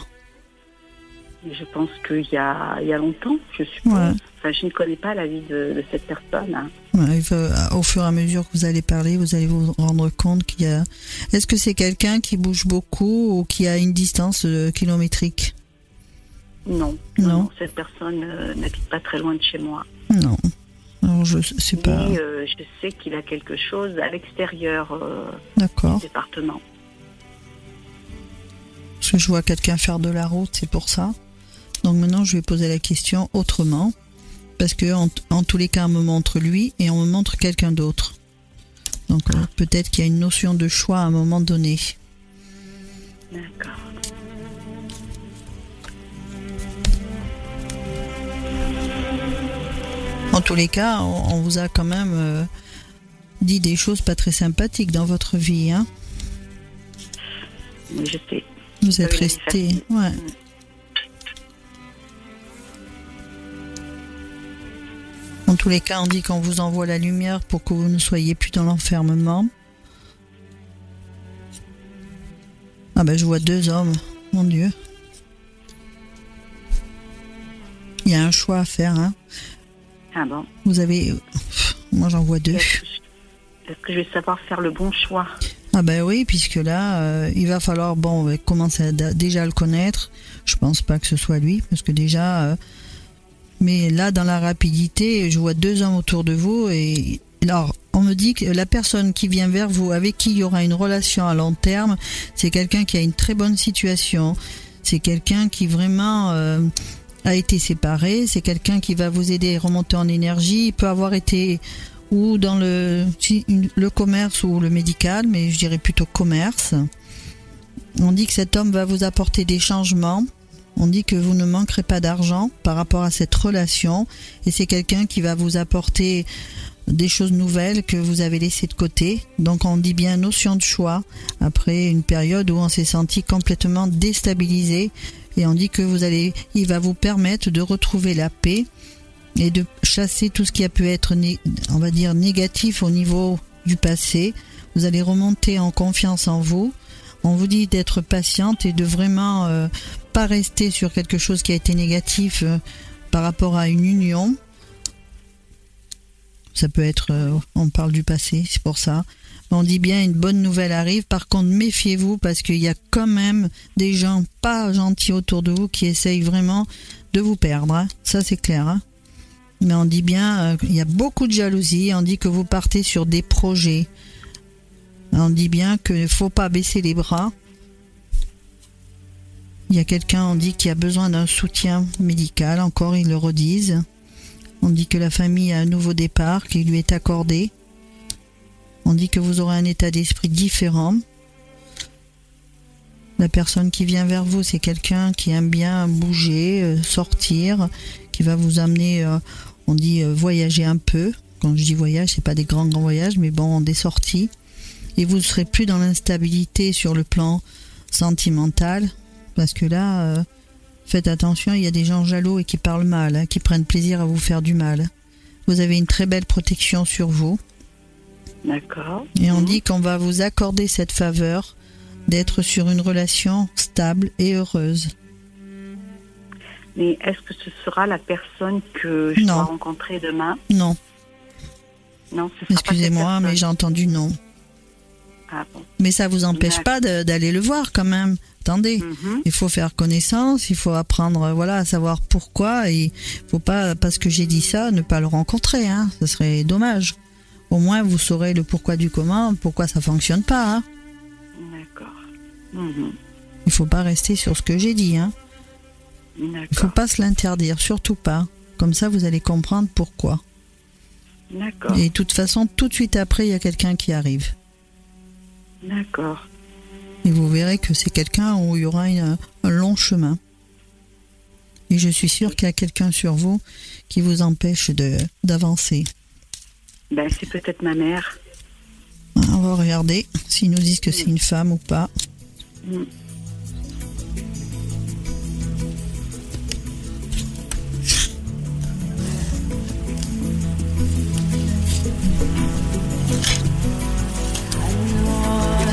Je pense qu'il y y a longtemps, je suppose. Ouais. Enfin, je ne connais pas la vie de, de cette personne. hein. Ouais, va- Au fur et à mesure que vous allez parler, vous allez vous rendre compte qu'il y a. Est-ce que c'est quelqu'un qui bouge beaucoup ou qui a une distance euh, kilométrique? Non, Non? cette personne euh, n'habite pas très loin de chez moi. Non. Alors je sais pas. Mais euh, je sais qu'il a quelque chose à l'extérieur euh, D'accord. du département. Parce que je vois quelqu'un faire de la route, c'est pour ça. Donc maintenant, je vais poser la question autrement. Parce que en, en tous les cas, on me montre lui et on me montre quelqu'un d'autre. Donc euh, peut-être qu'il y a une notion de choix à un moment donné. D'accord. En tous les cas, on, on vous a quand même euh, dit des choses pas très sympathiques dans votre vie. Hein je sais. vous êtes resté. Ouais. En tous les cas, on dit qu'on vous envoie la lumière pour que vous ne soyez plus dans l'enfermement. Ah ben je vois deux hommes, mon Dieu. Il y a un choix à faire. Hein. Ah bon? Vous avez... Moi j'en vois deux. Est-ce que, je- vais savoir faire le bon choix? Ah ben oui, puisque là, euh, il va falloir bon on va commencer à déjà le connaître. Je pense pas que ce soit lui, parce que déjà, euh, mais là dans la rapidité, je vois deux hommes autour de vous et alors on me dit que la personne qui vient vers vous, avec qui il y aura une relation à long terme, c'est quelqu'un qui a une très bonne situation. C'est quelqu'un qui vraiment euh, a été séparé. C'est quelqu'un qui va vous aider à remonter en énergie. Il peut avoir été ou dans le, le commerce ou le médical, mais je dirais plutôt commerce. On dit que cet homme va vous apporter des changements. On dit que vous ne manquerez pas d'argent par rapport à cette relation. Et c'est quelqu'un qui va vous apporter des choses nouvelles que vous avez laissées de côté. Donc on dit bien notion de choix après une période où on s'est senti complètement déstabilisé. Et on dit que vous allez, il va vous permettre de retrouver la paix et de chasser tout ce qui a pu être, on va dire, négatif au niveau du passé. Vous allez remonter en confiance en vous. On vous dit d'être patiente et de vraiment euh, pas rester sur quelque chose qui a été négatif euh, par rapport à une union. Ça peut être, euh, on parle du passé, c'est pour ça. On dit bien une bonne nouvelle arrive. Par contre, méfiez-vous parce qu'il y a quand même des gens pas gentils autour de vous qui essayent vraiment de vous perdre. hein. Ça, c'est clair. hein. Mais on dit bien, euh, il y a beaucoup de jalousie. On dit que vous partez sur des projets. On dit bien qu'il ne faut pas baisser les bras. Il y a quelqu'un, on dit, qui a besoin d'un soutien médical. Encore, ils le redisent. On dit que la famille a un nouveau départ qui lui est accordé. On dit que vous aurez un état d'esprit différent. La personne qui vient vers vous, c'est quelqu'un qui aime bien bouger, euh, sortir, qui va vous amener, euh, on dit euh, voyager un peu. Quand je dis voyage, c'est pas des grands grands voyages, mais bon, des sorties. Et vous ne serez plus dans l'instabilité sur le plan sentimental, parce que là, euh, faites attention, il y a des gens jaloux et qui parlent mal, hein, qui prennent plaisir à vous faire du mal. Vous avez une très belle protection sur vous. D'accord. Et on Mhm. dit qu'on va vous accorder cette faveur d'être sur une relation stable et heureuse. Mais est-ce que ce sera la personne que je Non. dois rencontrer demain? Non, Non, ce sera excusez-moi, mais j'ai entendu non. Ah bon. Mais ça vous empêche pas d'aller le voir quand même. Attendez, Mhm. il faut faire connaissance, il faut apprendre, euh, voilà, à savoir pourquoi. Il faut pas, parce que j'ai dit ça, ne pas le rencontrer. Hein. Ce serait dommage. Au moins, vous saurez le pourquoi du comment, pourquoi ça fonctionne pas. Hein. D'accord. Mhm. Il faut pas rester sur ce que j'ai dit. Hein. Il ne faut pas se l'interdire, surtout pas. Comme ça, vous allez comprendre pourquoi. D'accord. Et de toute façon, tout de suite après, il y a quelqu'un qui arrive. D'accord. Et vous verrez que c'est quelqu'un où il y aura une- un long chemin. Et je suis sûre qu'il y a quelqu'un sur vous qui vous empêche d'avancer. Ben, c'est peut-être ma mère. On va regarder s'ils nous disent que c'est une femme ou pas. Mm.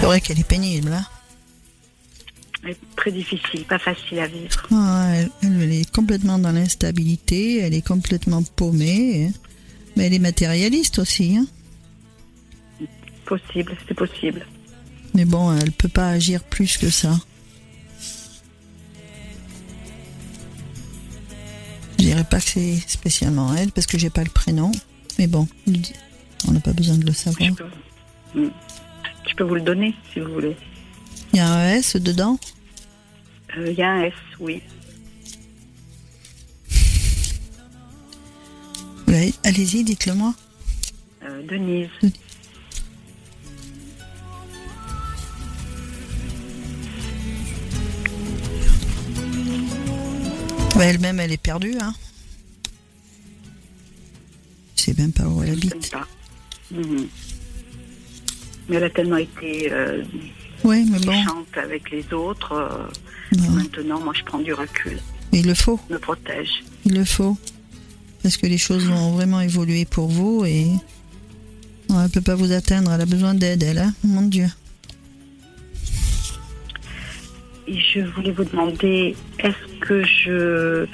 C'est vrai qu'elle est pénible. Hein Elle est très difficile, pas facile à vivre. Ah, elle, elle est complètement dans l'instabilité, elle est complètement paumée. hein. Mais elle est matérialiste aussi. Hein Possible, c'est possible. Mais bon, elle peut pas agir plus que ça. Je dirais pas que c'est spécialement elle parce que j'ai pas le prénom. Mais bon, on n'a pas besoin de le savoir. Je peux, vous le donner si vous voulez. Il y a un S dedans Euh, Il y a un S, oui. Ouais, Allez-y, dites-le moi. Euh, Denise. Bah, Elle-même, elle est perdue. Hein. Je sais même pas où elle habite. Mhm. Mais elle a tellement été euh, Oui, mais bon, méchante avec les autres. euh, Maintenant, moi, je prends du recul. il le faut. Je me protège. Il le faut. Parce que les choses vont vraiment évoluer pour vous et non, elle peut pas vous atteindre. Elle a besoin d'aide, elle. Hein Mon Dieu. Et je voulais vous demander, est-ce que je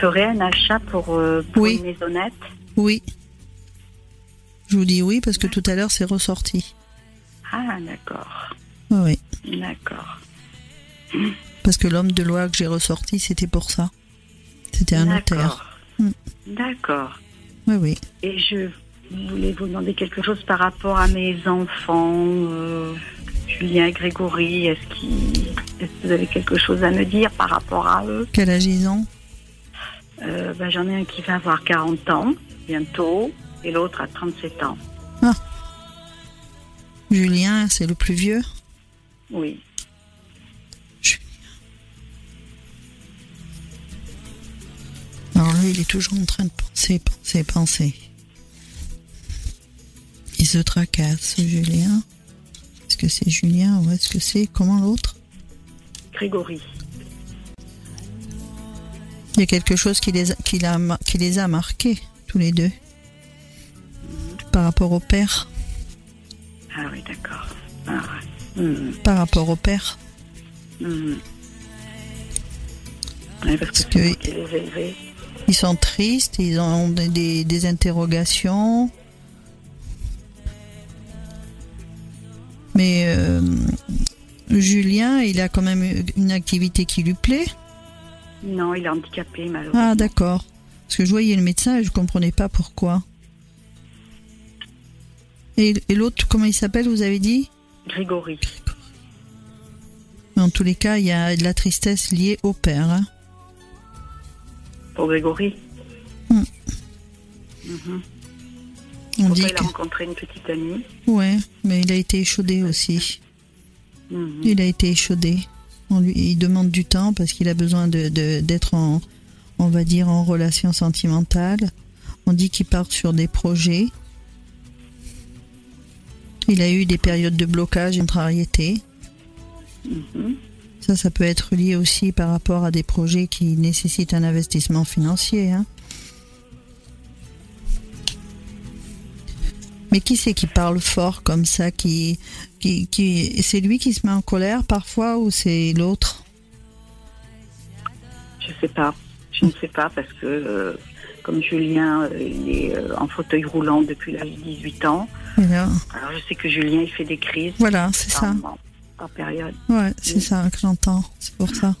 ferais un achat pour, euh, pour Oui. une maisonnette? Oui. Je vous dis oui parce que tout à l'heure c'est ressorti. Ah, d'accord. Oui. D'accord. Parce que l'homme de loi que j'ai ressorti, c'était pour ça. C'était un notaire. D'accord. Mm. D'accord. Oui, oui. Et je voulais vous demander quelque chose par rapport à mes enfants, euh, Julien et Grégory? Est-ce qu'ils- est-ce que vous avez quelque chose à me dire par rapport à eux? Quel âge ils ont? Euh, ben, J'en ai un qui va avoir 40 ans bientôt et l'autre a 37 ans. Julien, c'est le plus vieux? Oui. Alors lui, il est toujours en train de penser, penser, penser. Il se tracasse, Julien. Est-ce que c'est Julien ou est-ce que c'est comment l'autre? Grégory. Il y a quelque chose qui les, a, qui, ma- qui les a marqués, tous les deux. Par rapport au père. Ah oui, d'accord. Ah. Mhm. Par rapport au père. Ouais, parce que- les. Ils sont tristes, ils ont des, des- des interrogations. Mais euh, Julien, il a quand même une activité qui lui plaît. Non, il est handicapé, malheureusement. Ah, d'accord. Parce que je voyais le médecin et je comprenais pas pourquoi. Et, et l'autre, comment il s'appelle, vous avez dit Grégory. Mais En tous les cas, il y a de la tristesse liée au père. hein. Pour Grégory. Hmm. Mhm. On Pourquoi dit il a que... rencontré une petite amie. Ouais, mais il a été échaudé aussi. Mhm. Il a été échaudé. On lui, il demande du temps parce qu'il a besoin de, de- d'être en, on va dire, en relation sentimentale. On dit qu'il part sur des projets. Il a eu des périodes de blocage de contrariété. Mhm. Ça, ça peut être lié aussi par rapport à des projets qui nécessitent un investissement financier. hein. Mais qui c'est qui parle fort comme ça qui, qui, qui, C'est lui qui se met en colère parfois ou c'est l'autre? Je sais pas. Je ne sais pas parce que, euh, comme Julien, euh, il est euh, en fauteuil roulant depuis l'âge de 18 ans. Alors je sais que Julien, il fait des crises Voilà, c'est ça. par, par période. Ouais, c'est ça que j'entends. C'est pour ça.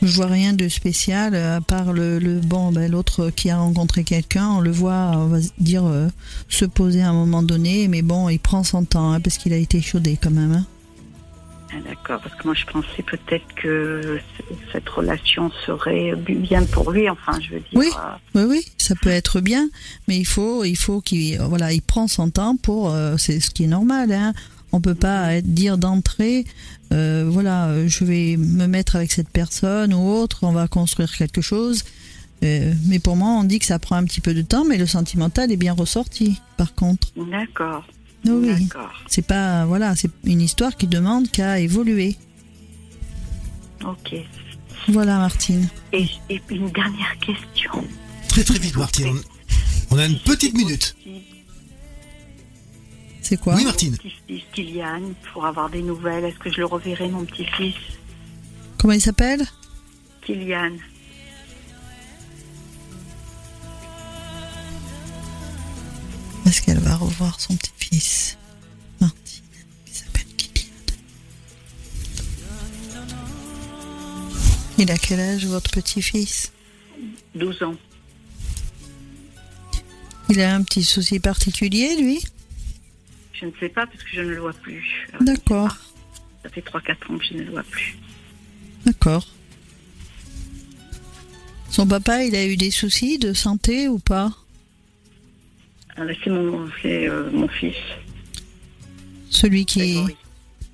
Je vois rien de spécial euh, à part le, le bon, ben, l'autre qui a rencontré quelqu'un. On le voit, on va dire, euh, se poser à un moment donné, mais bon, il prend son temps hein, parce qu'il a été chaudé quand même. hein. Ah, D'accord, parce que moi je pensais peut-être que cette relation serait bien pour lui, enfin je veux dire. Oui. euh, Oui, oui, ça peut être bien, mais il faut, il faut qu'il, voilà, il prend son temps pour, euh, c'est ce qui est normal. Hein. On peut pas être- dire d'entrée, euh, voilà, je vais me mettre avec cette personne ou autre, on va construire quelque chose. Euh, mais pour moi, on dit que ça prend un petit peu de temps, mais le sentimental est bien ressorti. Par contre, D'accord, oui, oui, c'est pas, voilà, c'est une histoire qui demande qu'à évoluer. ok. Voilà, Martine. Et, et puis une dernière question. Très très vite, Martine. On on a une petite minute. C'est quoi Oui, Martine. Mon petit-fils Kylian, pour avoir des nouvelles, est-ce que je le reverrai, mon petit-fils? Comment il s'appelle? Kylian Est-ce qu'elle va revoir son petit-fils Martine, qui s'appelle Kylian. Il a quel âge, votre petit-fils? 12 ans. Il a un petit souci particulier, lui? Je ne sais pas parce que je ne le vois plus. Euh, D'accord, Ça fait 3-4 ans que je ne le vois plus. d'accord. Son papa, il a eu des soucis de santé ou pas? C'est mon, euh, mon fils. Celui qui...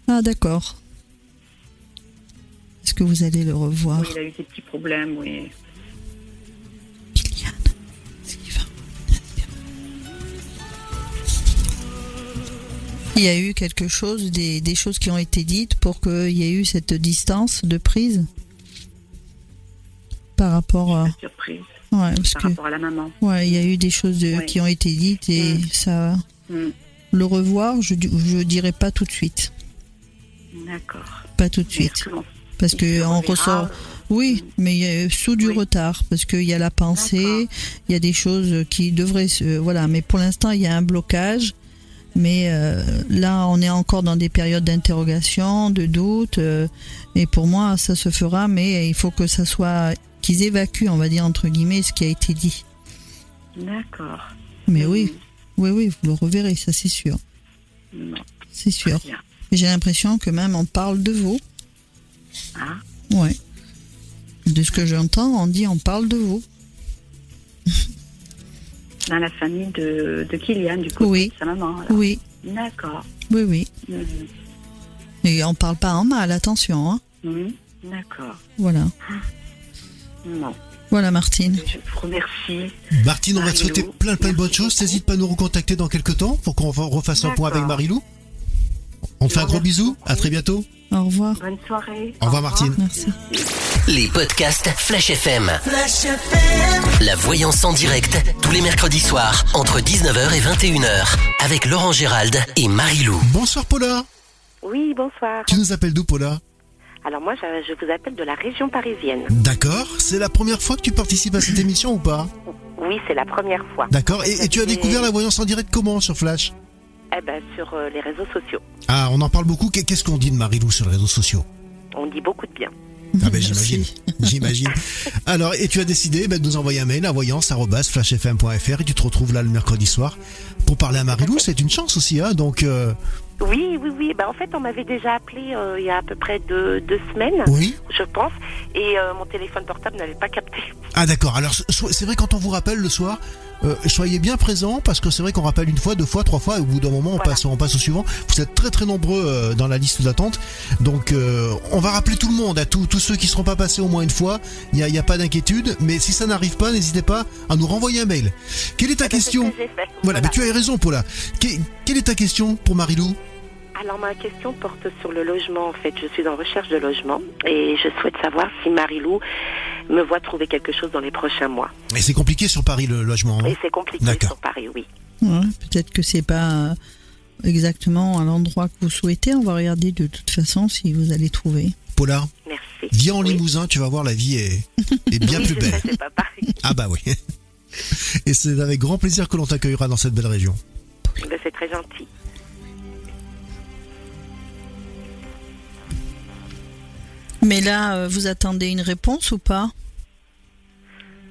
Ah, d'accord. Est-ce que vous allez le revoir Oui, il a eu des petits problèmes, oui. Kylian, est-ce qu'il va Il y a eu quelque chose, des, des choses qui ont été dites pour qu'il y ait eu cette distance de prise par rapport à... Surprise Ouais, parce par que rapport à la maman. ouais, il y a eu des choses de- Ouais. qui ont été dites et Mm. ça... Hmm, Le revoir, je, je dirais pas tout de suite. D'accord. Pas tout de suite. Parce que on ressort... euh, Oui, mais il y a sous du Oui. retard parce qu'il y a la pensée, il y a des choses qui devraient se voilà, mais pour l'instant il y a un blocage. Mais euh, là, on est encore dans des périodes d'interrogation, de doute, euh, et pour moi, ça se fera, mais il faut que ça soit qu'ils évacuent, on va dire entre guillemets, ce qui a été dit. D'accord. Mais oui, oui, oui, vous le reverrez, ça c'est sûr, c'est sûr. J'ai l'impression que même on parle de vous, Ah, ouais. De ce que j'entends, on dit on parle de vous. dans la famille de, de Kylian, du coup, Oui. de sa maman. Oui, D'accord. oui, oui. Mhm. Et on parle pas en mal, attention. Hein. Mhm. D'accord. Voilà. Non. Voilà, Martine. Je vous remercie. Martine, on va te souhaiter plein plein de bonnes choses. N'hésite pas à nous recontacter dans quelques temps pour qu'on refasse un point avec. Marilou? On te fait un gros bisou. À très bientôt. Au revoir. Bonne soirée. Au revoir, Martine. Merci. Les podcasts Flash FM. La voyance en direct, tous les mercredis soirs, entre 19h et 21h, avec Laurent Gérald et Marie-Lou. Bonsoir Paula. Oui, bonsoir. Tu nous appelles d'où Paula? Alors moi, je, je vous appelle de la région parisienne. D'accord. C'est la première fois que tu participes à cette émission ou pas? Oui, c'est la première fois. D'accord. Et, et tu as découvert la voyance en direct comment sur Flash? Eh ben, sur euh, les réseaux sociaux. Ah, on en parle beaucoup. Qu'est- Qu'est-ce qu'on dit de Marilou sur les réseaux sociaux? On dit beaucoup de bien. Ah ben j'imagine, j'imagine. Alors, et tu as décidé ben, de nous envoyer un mail à voyance@flashfm.fr et tu te retrouves là le mercredi soir pour parler à Marilou. C'est une chance aussi, hein. Donc, euh, Oui, oui, oui. Ben, en fait, on m'avait déjà appelé euh, il y a à peu près deux, deux semaines, oui. je pense, et euh, mon téléphone portable n'avait pas capté. Ah d'accord. Alors c'est vrai quand on vous rappelle le soir, euh, soyez bien présents parce que c'est vrai qu'on rappelle une fois, deux fois, trois fois et au bout d'un moment on Voilà. passe, on passe au suivant. Vous êtes très très nombreux euh, dans la liste d'attente, donc euh, on va rappeler tout le monde, à tous tous ceux qui seront pas passés au moins une fois. Il y a, y a pas d'inquiétude, mais si ça n'arrive pas, n'hésitez pas à nous renvoyer un mail. Quelle est ta Eh ben, question ce que. Voilà, mais tu as raison Paula. Que- quelle est ta question pour Marilou? Alors ma question porte sur le logement. En fait, je suis en recherche de logement et je souhaite savoir si Marilou me voit trouver quelque chose dans les prochains mois. Et c'est compliqué sur Paris le logement. hein Et c'est compliqué sur Paris, oui. Ouais, Peut-être que c'est pas euh, exactement à l'endroit que vous souhaitez. On va regarder de toute façon si vous allez trouver. Paula, Merci. viens en Oui. Limousin, tu vas voir la vie est, est bien Oui, plus belle. pas. Ah bah oui. Et c'est avec grand plaisir que l'on t'accueillera dans cette belle région. Ben, c'est très gentil. Mais là, euh, vous attendez une réponse ou pas?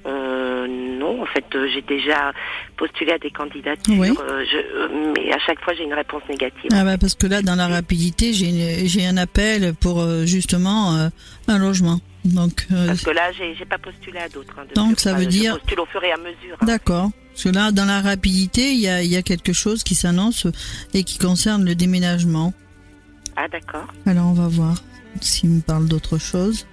Euh, non, en fait, euh, j'ai déjà postulé à des candidatures, Oui. je, mais à chaque fois j'ai une réponse négative. Ah bah parce que là, dans la rapidité, j'ai un appel pour justement un logement. Donc, Parce que là, j'ai pas postulé à d'autres. hein, Donc, ça veut je dire- postule au fur et à mesure. hein. d'accord. Parce que là, dans la rapidité, il y a, il y a quelque chose qui s'annonce et qui concerne le déménagement. Ah d'accord. Alors, on va voir s'il me parle d'autre chose.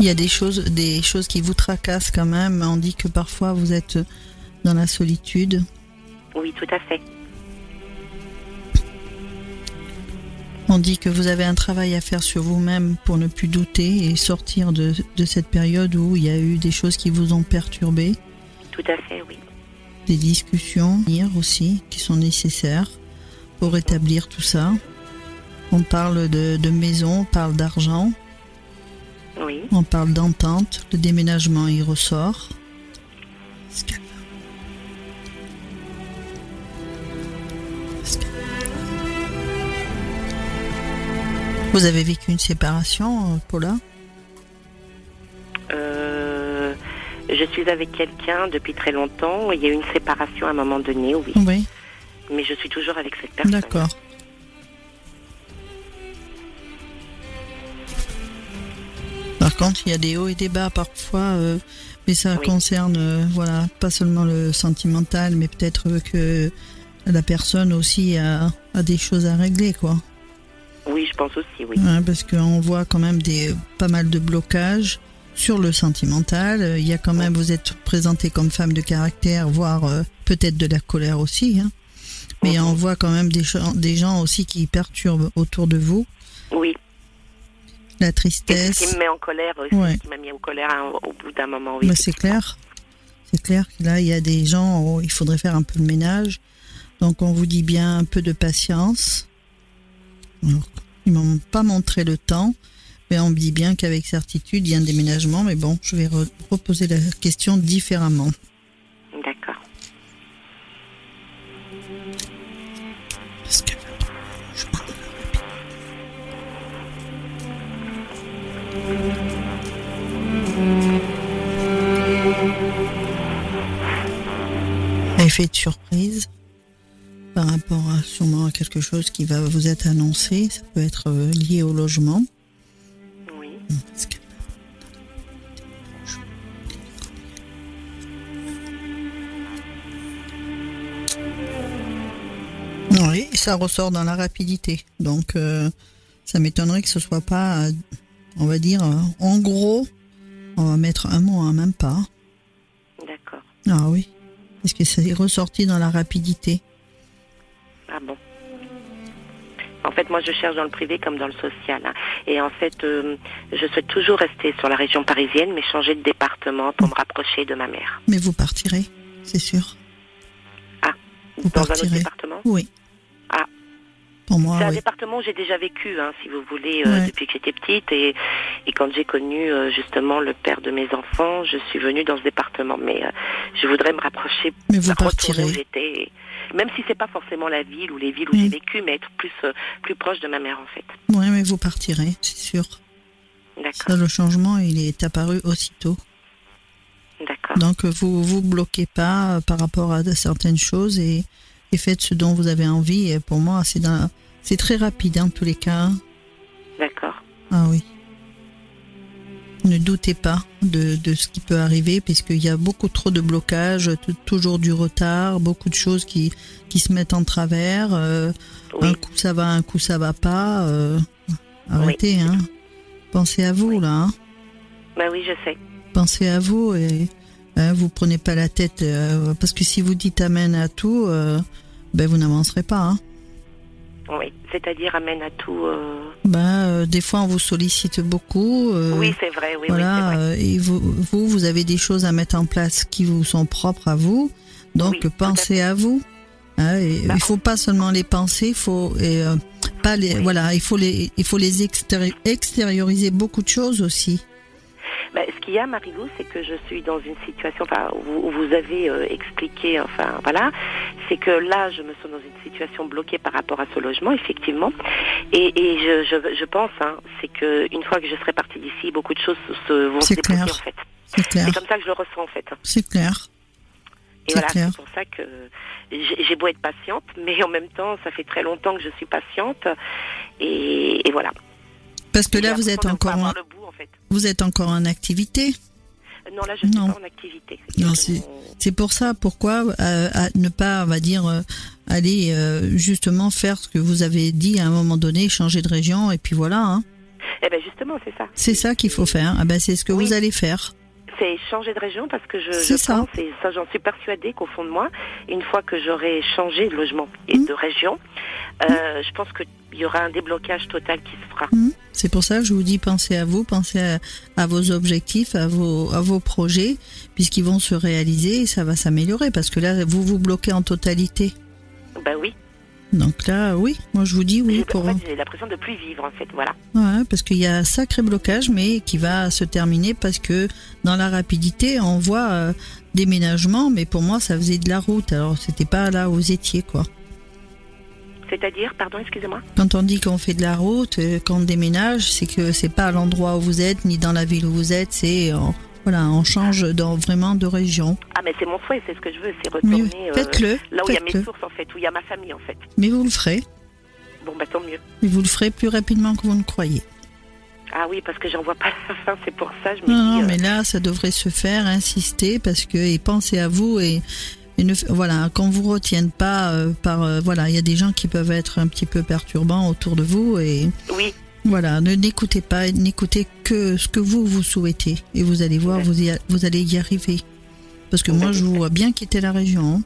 Il y a des choses, des choses qui vous tracassent quand même. On dit que parfois vous êtes dans la solitude. Oui, tout à fait. On dit que vous avez un travail à faire sur vous-même pour ne plus douter et sortir de, de cette période où il y a eu des choses qui vous ont perturbé, Tout à fait, oui. des discussions aussi qui sont nécessaires pour rétablir tout ça. On parle de, de maison, on parle d'argent, Oui. on parle d'entente, le déménagement y ressort. Vous avez vécu une séparation, Paula? Euh, je suis avec quelqu'un depuis très longtemps. Il y a eu une séparation à un moment donné, oui. Oui, Mais je suis toujours avec cette personne. d'accord. Par contre, il y a des hauts et des bas parfois, euh, mais ça Oui. concerne, euh, voilà, pas seulement le sentimental, mais peut-être que la personne aussi a, a des choses à régler, quoi. Oui, je pense aussi, oui. Ouais, parce qu'on voit quand même des pas mal de blocages sur le sentimental. Il y a quand même, vous êtes présentée comme femme de caractère, voire euh, peut-être de la colère aussi. Hein. Mais on voit quand même des gens, des gens aussi qui perturbent autour de vous. Oui. La Et ce tristesse, qui me met en colère aussi, Ouais. qui m'a mis en colère hein, au bout d'un moment, oui. bah, c'est clair. C'est clair que là, il y a des gens où il faudrait faire un peu le ménage. Donc on vous dit bien un peu de patience. Alors, ils m'ont pas montré le temps, mais on me dit bien qu'avec certitude, il y a un déménagement. Mais bon, je vais re- reposer la question différemment. Parce que- Effet de surprise par rapport à sûrement à quelque chose qui va vous être annoncé. Ça peut être euh, lié au logement. Oui. Parce que- Oui, ça ressort dans la rapidité. Donc, euh, ça m'étonnerait que ce soit pas, euh, on va dire, euh, en gros, on va mettre un mot, hein, même pas. D'accord. Ah oui, parce que ça est ressorti dans la rapidité. Ah bon. En fait, moi, je cherche dans le privé comme dans le social. hein. Et en fait, euh, je souhaite toujours rester sur la région parisienne, mais changer de département pour me rapprocher de ma mère. Mais vous partirez, c'est sûr. Vous dans un autre partirez. département? Oui. Pour moi, C'est un oui. département où j'ai déjà vécu, hein, si vous voulez, euh, Ouais. depuis que j'étais petite. Et, et quand j'ai connu euh, justement le père de mes enfants, je suis venue dans ce département. Mais euh, je voudrais me rapprocher, Mais vous partirez. où j'étais. Même si c'est pas forcément la ville ou les villes où Mm. j'ai vécu, mais être plus, plus proche de ma mère, en fait. Oui, mais vous partirez, c'est sûr. D'accord, le changement, il est apparu aussitôt. d'accord. Donc, vous vous bloquez pas par rapport à certaines choses et, et faites ce dont vous avez envie. Et pour moi, c'est dans- c'est très rapide, en tous les cas. D'accord. Ah oui. Ne doutez pas de, de ce qui peut arriver, puisqu'il y a beaucoup trop de blocages, toujours du retard, beaucoup de choses qui, qui se mettent en travers. euh, Oui, Un coup ça va, un coup ça va pas. euh, arrêtez, hein. Pensez à vous, là. hein. bah oui, je sais. Pensez à vous et hein, vous prenez pas la tête. euh, parce que si vous dites amen à tout, euh, ben vous n'avancerez pas. Hein. Oui, c'est-à-dire amène à tout. euh, Ben, des fois, on vous sollicite beaucoup. Oui, c'est vrai, oui, voilà, vrai. et vous, vous, vous avez des choses à mettre en place qui vous sont propres à vous. Donc, Oui, tout à pensez à, vous. Hein, et Bah. il faut pas seulement les penser, il faut et, pas les. Voilà, il faut les, il faut les extéri- extérioriser beaucoup de choses aussi. Bah, ce qu'il y a, Marilou, c'est que je suis dans une situation, enfin, où vous, avez euh, expliqué, enfin, voilà, c'est que là, je me sens dans une situation bloquée par rapport à ce logement, effectivement. Et, et je, je, je, pense, hein, c'est que une fois que je serai partie d'ici, beaucoup de choses se, vont se débloquer, en fait. C'est comme ça que je le ressens, en fait. C'est clair. Et voilà, c'est pour ça que j'ai beau être patiente, mais en même temps, ça fait très longtemps que je suis patiente. Et, et voilà. Parce que là, vous êtes encore en... vous êtes encore en activité? Non, là, je suis pas en activité. Non, c'est pour ça. Pourquoi euh, ne pas, on va dire, euh, aller euh, justement faire ce que vous avez dit à un moment donné, changer de région, et puis voilà. Hein. Eh ben justement, c'est ça. C'est ça qu'il faut faire. Ah ben, c'est ce que vous allez faire c'est changer de région parce que je, je ça. pense, et ça j'en suis persuadée qu'au fond de moi, une fois que j'aurai changé de logement et mmh. de région, je pense qu'il y aura un déblocage total qui se fera. Mmh. C'est pour ça que je vous dis pensez à vous, pensez à, vos objectifs, à vos, à vos projets, puisqu'ils vont se réaliser et ça va s'améliorer parce que là, vous vous bloquez en totalité. Ben oui. Donc là, oui, moi je vous dis oui. Pour... j'ai l'impression de plus vivre en fait, voilà. Ouais, parce qu'il y a un sacré blocage, mais qui va se terminer parce que dans la rapidité, on voit euh, déménagement, mais pour moi ça faisait de la route, alors c'était pas là où vous étiez quoi. C'est-à-dire, pardon, excusez-moi Quand on dit qu'on fait de la route, euh, qu'on déménage, c'est que c'est pas à l'endroit où vous êtes, ni dans la ville où vous êtes, c'est voilà, on change dans, vraiment de région. Ah, mais c'est mon souhait, c'est ce que je veux, c'est retourner euh, là où il y a mes sources, en fait, où il y a ma famille, en fait. Mais vous le ferez. Bon, bah tant mieux. Et vous le ferez plus rapidement que vous ne croyez. Ah oui, parce que j'en vois pas la fin, c'est pour ça. Je me non, non, euh, mais là, ça devrait se faire, insister, parce que et pensez à vous et, ne, voilà, qu'on vous retienne pas euh, par voilà, il y a des gens qui peuvent être un petit peu perturbants autour de vous et. Oui. Voilà, ne n'écoutez pas, n'écoutez que ce que vous vous souhaitez et vous allez voir, vous, vous allez y arriver. Parce que moi, je vous vois bien quitter la région. Hein.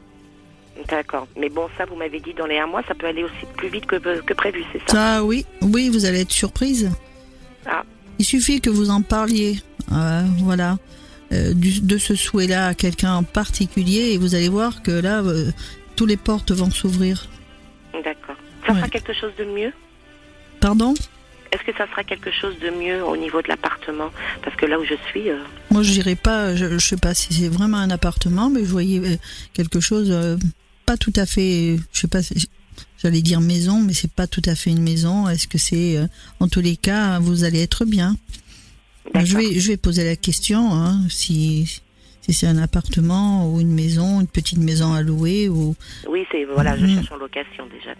D'accord. Mais bon, ça, vous m'avez dit dans les un mois, ça peut aller aussi plus vite que, que prévu, c'est ça? Ça, oui. Oui, vous allez être surprise. Ah. Il suffit que vous en parliez. Euh, voilà. Euh, de ce souhait-là à quelqu'un en particulier et vous allez voir que là, euh, tous les portes vont s'ouvrir. D'accord. Ça fera quelque chose de mieux? Pardon? Est-ce que ça sera quelque chose de mieux au niveau de l'appartement? Parce que là où je suis. Euh, Moi, je dirais pas, je, ne sais pas si c'est vraiment un appartement, mais je voyais euh, quelque chose euh, pas tout à fait. Je sais pas. J'allais dire maison, mais c'est pas tout à fait une maison. Est-ce que c'est, en tous les cas, vous allez être bien? Je vais, je vais poser la question hein, si si c'est un appartement ou une maison, une petite maison à louer ou. Oui, c'est voilà, je mhm. cherche en location déjà.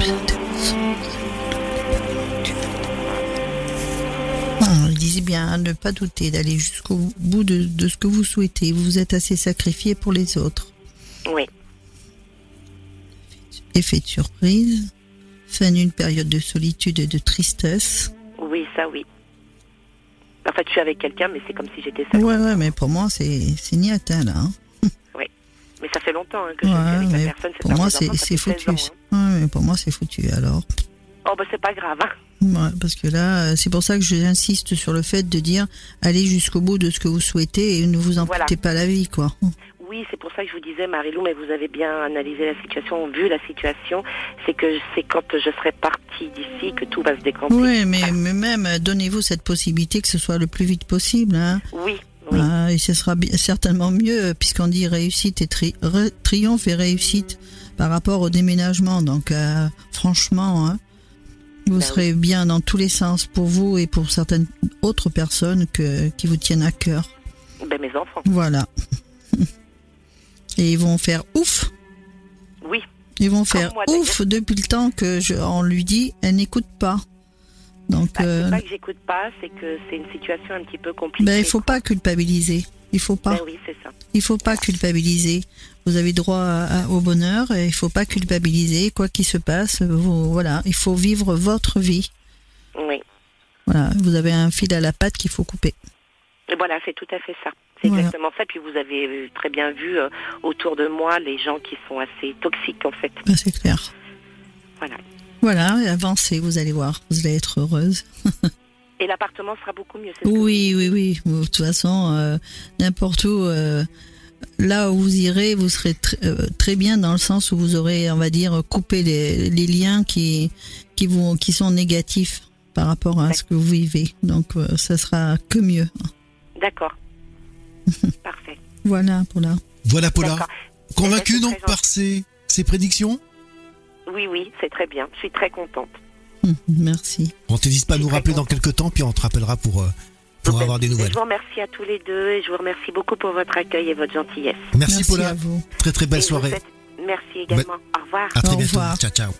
il disait bien ne pas douter d'aller jusqu'au bout de, ce que vous souhaitez. Vous vous êtes assez sacrifié pour les autres. Oui. Effet de surprise. Fin d'une période de solitude et de tristesse. Oui, ça oui. En fait, je suis avec quelqu'un, mais c'est comme si j'étais seule. Ouais, ouais, mais pour moi, c'est ni atteint là. Hein. oui. Mais ça fait longtemps hein, que je suis avec la personne. Pour moi, c'est foutu. Hein. mais pour moi, c'est foutu alors. Oh, bah, c'est pas grave. Hein. Ouais, parce que là, c'est pour ça que j'insiste sur le fait de dire allez jusqu'au bout de ce que vous souhaitez et ne vous en voilà. pas la vie, quoi. Oui, c'est pour ça que je vous disais, Marilou, mais vous avez bien analysé la situation, vu la situation. C'est que c'est quand je serai partie d'ici que tout va se décamper. Oui, mais, même, donnez-vous cette possibilité que ce soit le plus vite possible. Hein. Oui. Oui. Ah, et ce sera certainement mieux, puisqu'on dit réussite et triomphe et réussite par rapport au déménagement. Donc, euh, franchement, hein, vous ben serez bien dans tous les sens pour vous et pour certaines autres personnes que, qui vous tiennent à cœur. Ben, mes enfants. Voilà. Et ils vont faire ouf. Oui. Ils vont faire ouf depuis le temps que je, on lui dit, elle n'écoute pas. Donc, bah, euh, pas que j'écoute pas, c'est que c'est une situation un petit peu compliquée. Ben, il faut pas culpabiliser. Il faut pas. Ben oui, c'est ça. Il faut pas culpabiliser. Vous avez droit au bonheur et il faut pas culpabiliser. Quoi qu'il se passe, voilà, il faut vivre votre vie. Oui. Voilà, vous avez un fil à la patte qu'il faut couper. Et voilà, c'est tout à fait ça. C'est exactement ça. Puis vous avez euh, très bien vu euh, autour de moi les gens qui sont assez toxiques en fait. Ben, c'est clair. Voilà. Voilà, avancez, vous allez voir, vous allez être heureuse. Et l'appartement sera beaucoup mieux. Oui, oui, oui. De toute façon, euh, n'importe où, euh, là où vous irez, vous serez tr- euh, très bien dans le sens où vous aurez, on va dire, coupé les, les liens qui, qui, vous, qui sont négatifs par rapport à ce que vous vivez. Donc, euh, ça sera que mieux. D'accord. Parfait. Voilà, pour là. Voilà Paula. D'accord. Convaincu Eh ben, donc par ces, ces prédictions? Oui, oui, c'est très bien. Je suis très contente. Merci. On t'hésite pas à nous rappeler dans quelques temps, puis on te rappellera pour, euh, pour avoir des nouvelles. Je vous remercie à tous les deux et je vous remercie beaucoup pour votre accueil et votre gentillesse. Merci, Paula. à vous. Très très belle Et je vous soirée. Merci également. Au revoir. À très Au bientôt. revoir. Ciao ciao.